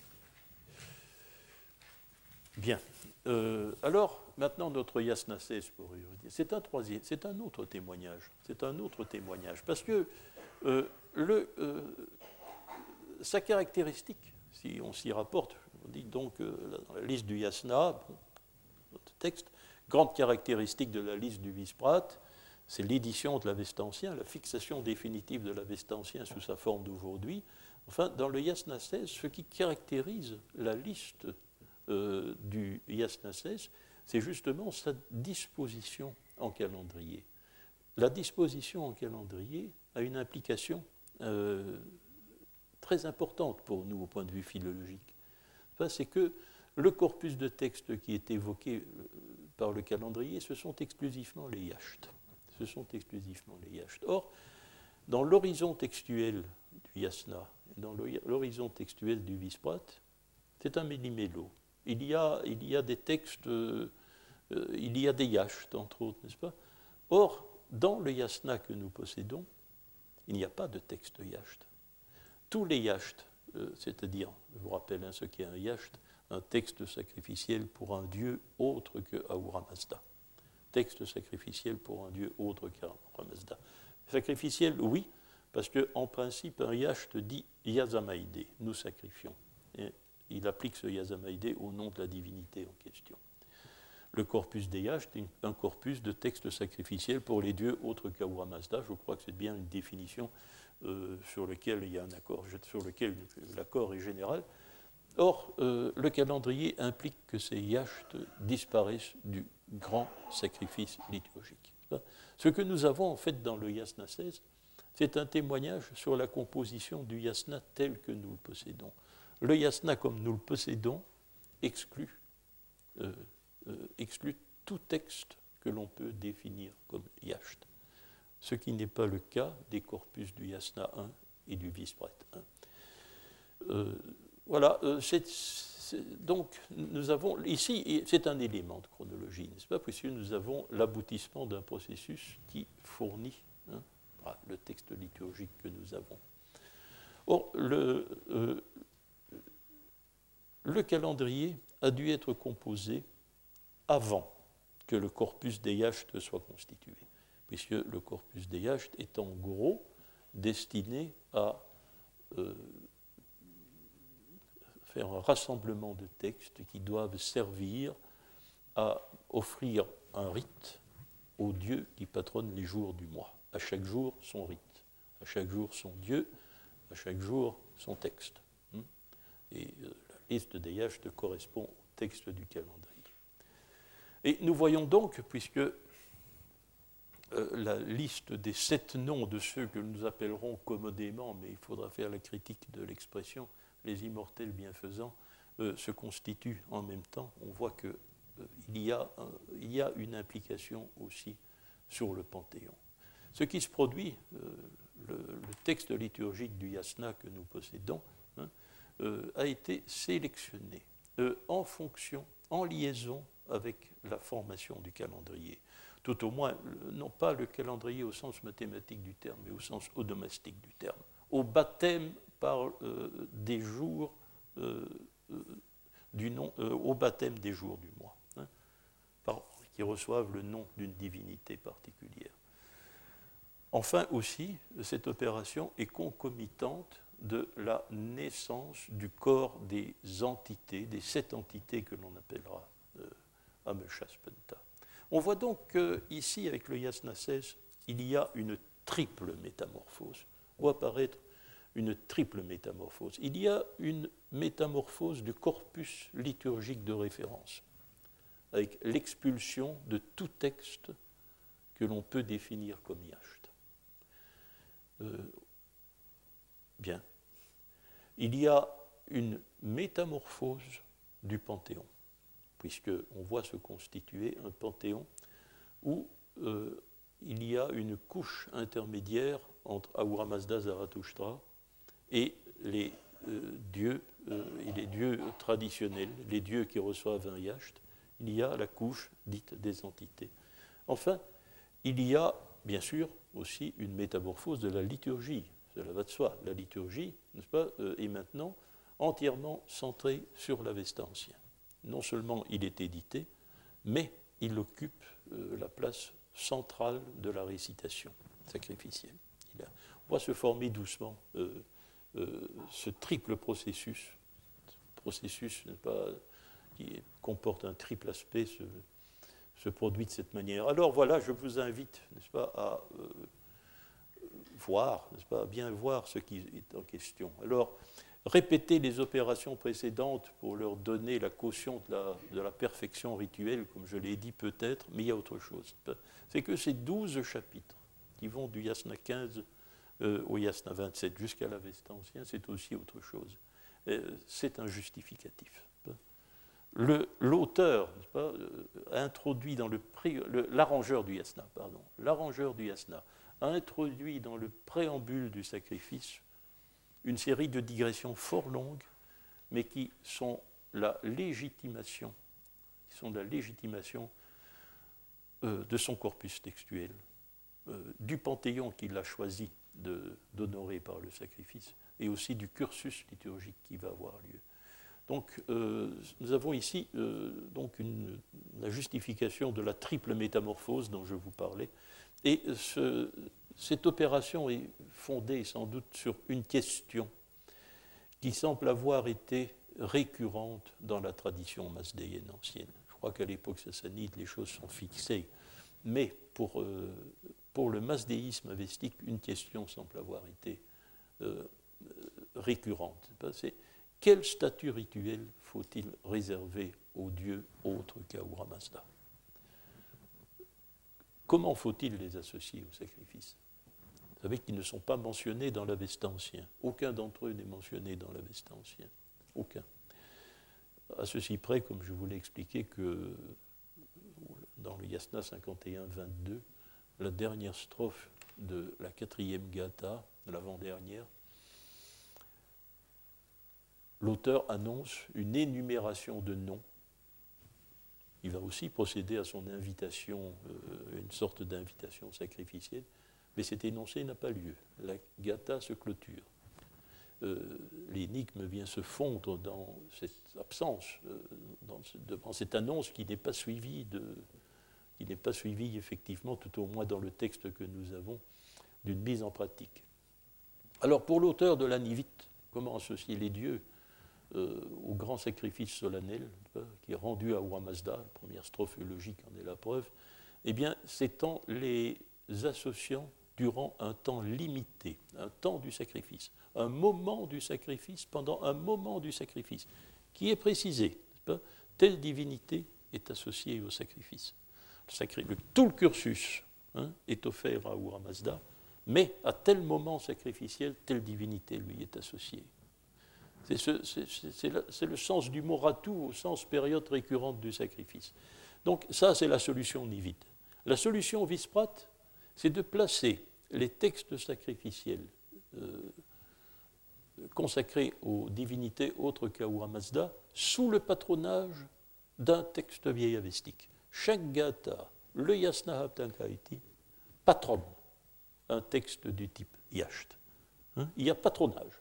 Bien. alors, maintenant, notre Yasnasès, pour c'est un troisième, c'est un autre témoignage. C'est un autre témoignage. Parce que le, sa caractéristique, si on s'y rapporte, on dit donc dans la liste du Yasna, notre texte, grande caractéristique de la liste du Visprat, c'est l'édition de l'Avesta ancien, la fixation définitive de l'Avesta ancien sous sa forme d'aujourd'hui. Enfin, dans le Yasna 16, ce qui caractérise la liste euh, du Yasna 16, c'est justement sa disposition en calendrier. La disposition en calendrier a une implication euh, très importante pour nous au point de vue philologique. C'est que le corpus de textes qui est évoqué euh, par le calendrier, ce sont exclusivement les yachts. Ce sont exclusivement les. Or, dans l'horizon textuel du yasna, dans l'horizon textuel du visprat, c'est un méli-mélo. Il y, a, il y a des textes, euh, euh, il y a des yachts, entre autres, n'est-ce pas? Or, dans le yasna que nous possédons, il n'y a pas de texte yacht tous les yachts, euh, c'est-à-dire, je vous rappelle hein, ce qu'est un yacht, un texte sacrificiel pour un dieu autre que Ahura Mazda. Texte sacrificiel pour un dieu autre qu'Ahura. Sacrificiel, oui, parce qu'en principe, un yacht dit Yazamaïdé, nous sacrifions. Il applique ce Yazamaïdé au nom de la divinité en question. Le corpus des yachts un corpus de textes sacrificiels pour les dieux autres qu'Ahura Mazda. Je crois que c'est bien une définition euh, sur lequel il y a un accord, sur lequel l'accord est général. Or, euh, le calendrier implique que ces yachts disparaissent du grand sacrifice liturgique. Ce que nous avons en fait dans le yasna 16, c'est un témoignage sur la composition du yasna tel que nous le possédons. Le yasna comme nous le possédons exclut, euh, exclut tout texte que l'on peut définir comme yacht ce qui n'est pas le cas des corpus du Yasna 1 et du Vispret 1. Euh, voilà, euh, donc nous avons ici, c'est un élément de chronologie, n'est-ce pas, puisque nous avons l'aboutissement d'un processus qui fournit hein, le texte liturgique que nous avons. Or, le, euh, le calendrier a dû être composé avant que le corpus des yachts soit constitué puisque le corpus des yachts est en gros destiné à euh, faire un rassemblement de textes qui doivent servir à offrir un rite au Dieu qui patronne les jours du mois. À chaque jour, son rite. À chaque jour, son Dieu. À chaque jour, son texte. Hmm? Et euh, la liste des yachts correspond au texte du calendrier. Et nous voyons donc, puisque euh, la liste des sept noms de ceux que nous appellerons commodément, mais il faudra faire la critique de l'expression, les immortels bienfaisants, euh, se constitue en même temps, on voit qu'il euh, y, a, une implication aussi sur le Panthéon. Ce qui se produit, le, texte liturgique du yasna que nous possédons, hein, a été sélectionné en fonction, en liaison avec la formation du calendrier. Tout au moins, non pas le calendrier au sens mathématique du terme, mais au sens odomastique du terme. Au baptême euh, des jours euh, euh, du mois, hein, qui reçoivent le nom d'une divinité particulière. Enfin aussi, cette opération est concomitante de la naissance du corps des entités, des sept entités que l'on appellera on voit donc qu'ici, avec le Yasna 16, il y a une triple métamorphose, ou apparaître une triple métamorphose. Il y a une métamorphose du corpus liturgique de référence, avec l'expulsion de tout texte que l'on peut définir comme yacht. Euh, bien. Il y a une métamorphose du Panthéon puisqu'on voit se constituer un panthéon où euh, il y a une couche intermédiaire entre Ahura Mazda Zarathustra et les euh, dieux euh, les dieux traditionnels, les dieux qui reçoivent un yacht. Il y a la couche dite des entités. Enfin, il y a bien sûr aussi une métamorphose de la liturgie. Cela va de soi. La liturgie, n'est-ce pas, est maintenant entièrement centrée sur l'Avesta ancien non seulement il est édité, mais il occupe euh, la place centrale de la récitation sacrificielle. on voit se former doucement euh, euh, ce triple processus, processus pas, qui comporte un triple aspect, se, produit de cette manière. Alors voilà, je vous invite, n'est-ce pas, à voir, n'est-ce pas, bien voir ce qui est en question. Alors, répéter les opérations précédentes pour leur donner la caution de la, perfection rituelle, comme je l'ai dit peut-être, mais il y a autre chose. C'est que ces douze chapitres qui vont du Yasna 15 euh, au Yasna 27 jusqu'à l'Avesta ancien, c'est aussi autre chose. Euh, c'est un justificatif. L'auteur euh, introduit dans le, l'arrangeur du Yasna, pardon, l'arrangeur du Yasna a introduit dans le préambule du sacrifice une série de digressions fort longues, mais qui sont la légitimation, qui sont la légitimation euh, de son corpus textuel, euh, du panthéon qu'il a choisi d'honorer par le sacrifice, et aussi du cursus liturgique qui va avoir lieu. Donc, euh, nous avons ici donc la justification de la triple métamorphose dont je vous parlais, et ce, cette opération est fondée sans doute sur une question qui semble avoir été récurrente dans la tradition masdéenne ancienne. Je crois qu'à l'époque sassanide, les choses sont fixées. Mais pour, euh, le masdéisme avestique, une question semble avoir été euh, récurrente. C'est quel statut rituel faut-il réserver aux dieux autres qu'Ahura Mazda Comment faut-il les associer au sacrifice? Vous savez qu'ils ne sont pas mentionnés dans l'Avesta ancien. Aucun d'entre eux n'est mentionné dans l'Avesta ancien. Aucun. À ceci près, comme je vous l'ai expliqué, que dans le Yasna 51-22, la dernière strophe de la quatrième gata, l'avant-dernière, l'auteur annonce une énumération de noms. Il va aussi procéder à son invitation, euh, une sorte d'invitation sacrificielle mais cet énoncé n'a pas lieu. La gata se clôture. Euh, l'énigme vient se fondre dans cette absence, euh, dans, cette annonce qui n'est pas suivie de, qui n'est pas suivie effectivement, tout au moins dans le texte que nous avons, d'une mise en pratique. Alors pour l'auteur de la Nivite, comment associer les dieux au grand sacrifice solennel qui est rendu à Ouamazda, la première strophe logique en est la preuve, eh bien, c'est en les associant durant un temps limité, un temps du sacrifice, un moment du sacrifice, pendant un moment du sacrifice, qui est précisé. Telle divinité est associée au sacrifice. Tout le cursus hein, est offert à Oura mais à tel moment sacrificiel, telle divinité lui est associée. C'est le sens du mot ratou au sens période récurrente du sacrifice. Donc ça, c'est la solution nivide. La solution visprat, c'est de placer les textes sacrificiels euh, consacrés aux divinités autres qu'Aoura Mazda sous le patronage d'un texte vieil avestique. Chaque gata, le Yasna Haptankaiti, patronne un texte du type Yasht. Hein, il y a patronage.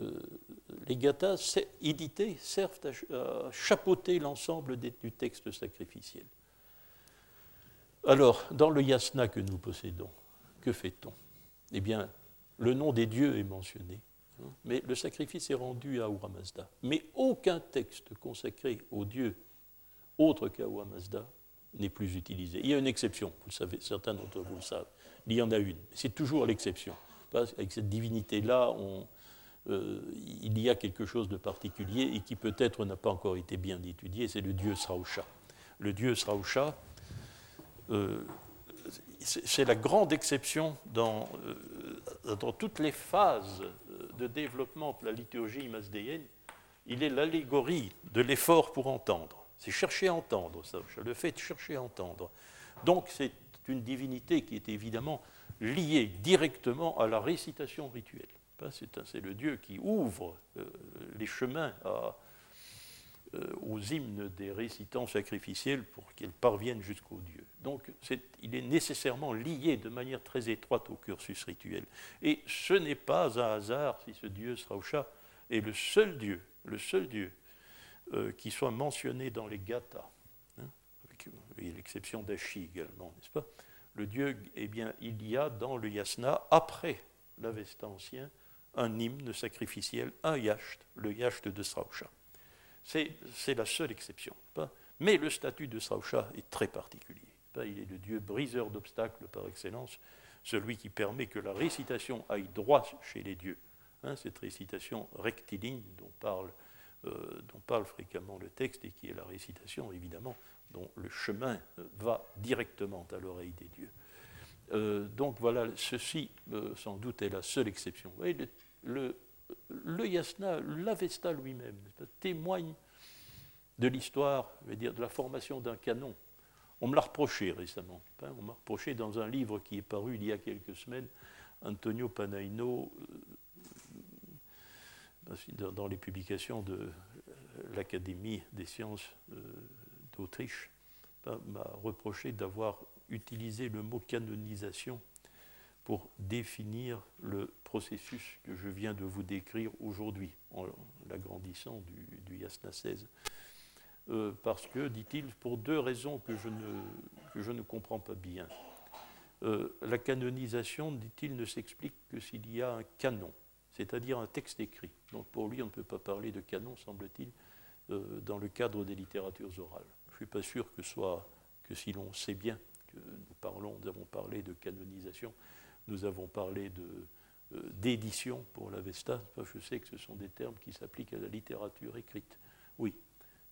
Euh, les gathas édités servent à, chapeauter l'ensemble du texte sacrificiel. Alors, dans le yasna que nous possédons, que fait-on? Eh bien, le nom des dieux est mentionné, hein, mais le sacrifice est rendu à Uramazda. Mais aucun texte consacré aux dieux autre qu'à Uramazda n'est plus utilisé. Il y a une exception, vous le savez, certains d'entre vous le savent. Il y en a une, c'est toujours l'exception. Avec cette divinité-là, euh, il y a quelque chose de particulier et qui peut-être n'a pas encore été bien étudié, c'est le dieu Srausha. Le dieu Srausha, euh, c'est la grande exception dans, euh, dans, toutes les phases de développement de la liturgie masdéenne. Il est l'allégorie de l'effort pour entendre. C'est chercher à entendre, le fait de chercher à entendre. Donc c'est une divinité qui est évidemment liée directement à la récitation rituelle. C'est le Dieu qui ouvre euh, les chemins à, aux hymnes des récitants sacrificiels pour qu'ils parviennent jusqu'au Dieu. Donc il est nécessairement lié de manière très étroite au cursus rituel. Et ce n'est pas un hasard si ce Dieu Srausha est le seul Dieu, le seul Dieu euh, qui soit mentionné dans les gathas, hein, avec l'exception d'Ashi également, n'est-ce pas? Le Dieu, eh bien, il y a dans le yasna, après l'Avesta ancien, un hymne sacrificiel, un yacht, le yacht de Srausha. C'est la seule exception. Mais le statut de Srausha est très particulier. Il est le dieu briseur d'obstacles par excellence, celui qui permet que la récitation aille droit chez les dieux. Hein, cette récitation rectiligne dont parle, euh, dont parle fréquemment le texte et qui est la récitation, évidemment, dont le chemin euh, va directement à l'oreille des dieux. Euh, donc voilà, ceci, sans doute, est la seule exception. Yasna, l'avesta lui-même, témoigne de l'histoire, dire de la formation d'un canon. On me l'a reproché récemment. On m'a reproché dans un livre qui est paru il y a quelques semaines, Antonio Panaino, euh, dans les publications de l'Académie des sciences euh, d'Autriche, m'a reproché d'avoir utilisé le mot canonisation pour définir le processus que je viens de vous décrire aujourd'hui, en l'agrandissant du, Yasna 16. Euh, parce que, dit-il, pour deux raisons que je ne, que je ne comprends pas bien. Euh, la canonisation, dit-il, ne s'explique que s'il y a un canon, c'est-à-dire un texte écrit. Donc pour lui, on ne peut pas parler de canon, semble-t-il, euh, dans le cadre des littératures orales. Je ne suis pas sûr que, soit, que si l'on sait bien nous parlons, nous avons parlé de canonisation, nous avons parlé euh, d'édition pour l'Avesta. Je sais que ce sont des termes qui s'appliquent à la littérature écrite. Oui,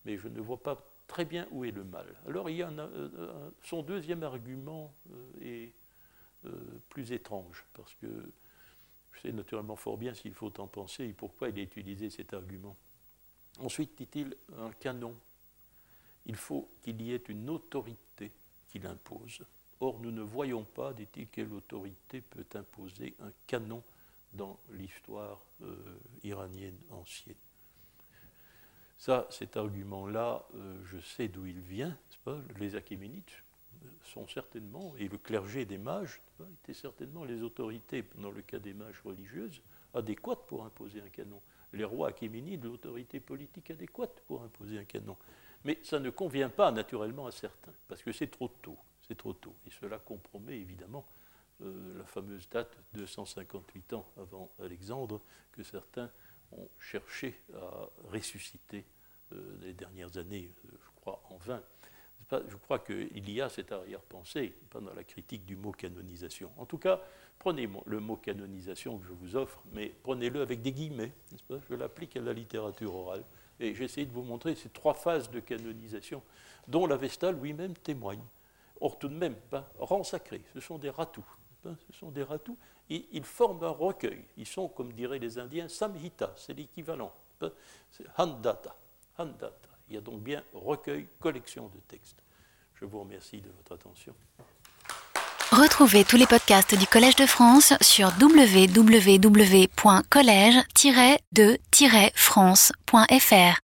mais je ne vois pas très bien où est le mal. Alors il y a euh, son deuxième argument euh, est plus étrange, parce que je sais naturellement fort bien s'il faut en penser et pourquoi il a utilisé cet argument. Ensuite, dit-il, un canon. Il faut qu'il y ait une autorité qui l'impose. Or, nous ne voyons pas, dit-il, quelle autorité peut imposer un canon dans l'histoire euh, iranienne ancienne. Ça, cet argument-là, euh, je sais d'où il vient, pas? Les Achéménides sont certainement, et le clergé des mages étaient certainement les autorités, dans le cas des mages religieuses, adéquates pour imposer un canon. Les rois achéménides, l'autorité politique adéquate pour imposer un canon. Mais ça ne convient pas naturellement à certains, parce que c'est trop tôt c'est trop tôt. Et cela compromet évidemment euh, la fameuse date de 158 ans avant Alexandre que certains ont cherché à ressusciter les dernières années, je crois, en vain. Je crois qu'il y a cette arrière-pensée, pas dans la critique du mot canonisation. En tout cas, prenez le mot canonisation que je vous offre, mais prenez-le avec des guillemets, Je l'applique à la littérature orale. Et j'ai essayé de vous montrer ces trois phases de canonisation dont l'Avesta lui-même témoigne. Or, tout de même, ben, rang sacré, ce sont des ratous. Ben, ce sont des ratous. Ils forment un recueil. Ils sont, comme diraient les Indiens, samhita, c'est l'équivalent. Ben, c'est handata. handata. Il y a donc bien recueil, collection de textes. Je vous remercie de votre attention. Retrouvez tous les podcasts du Collège de France sur www.collège-de-france.fr.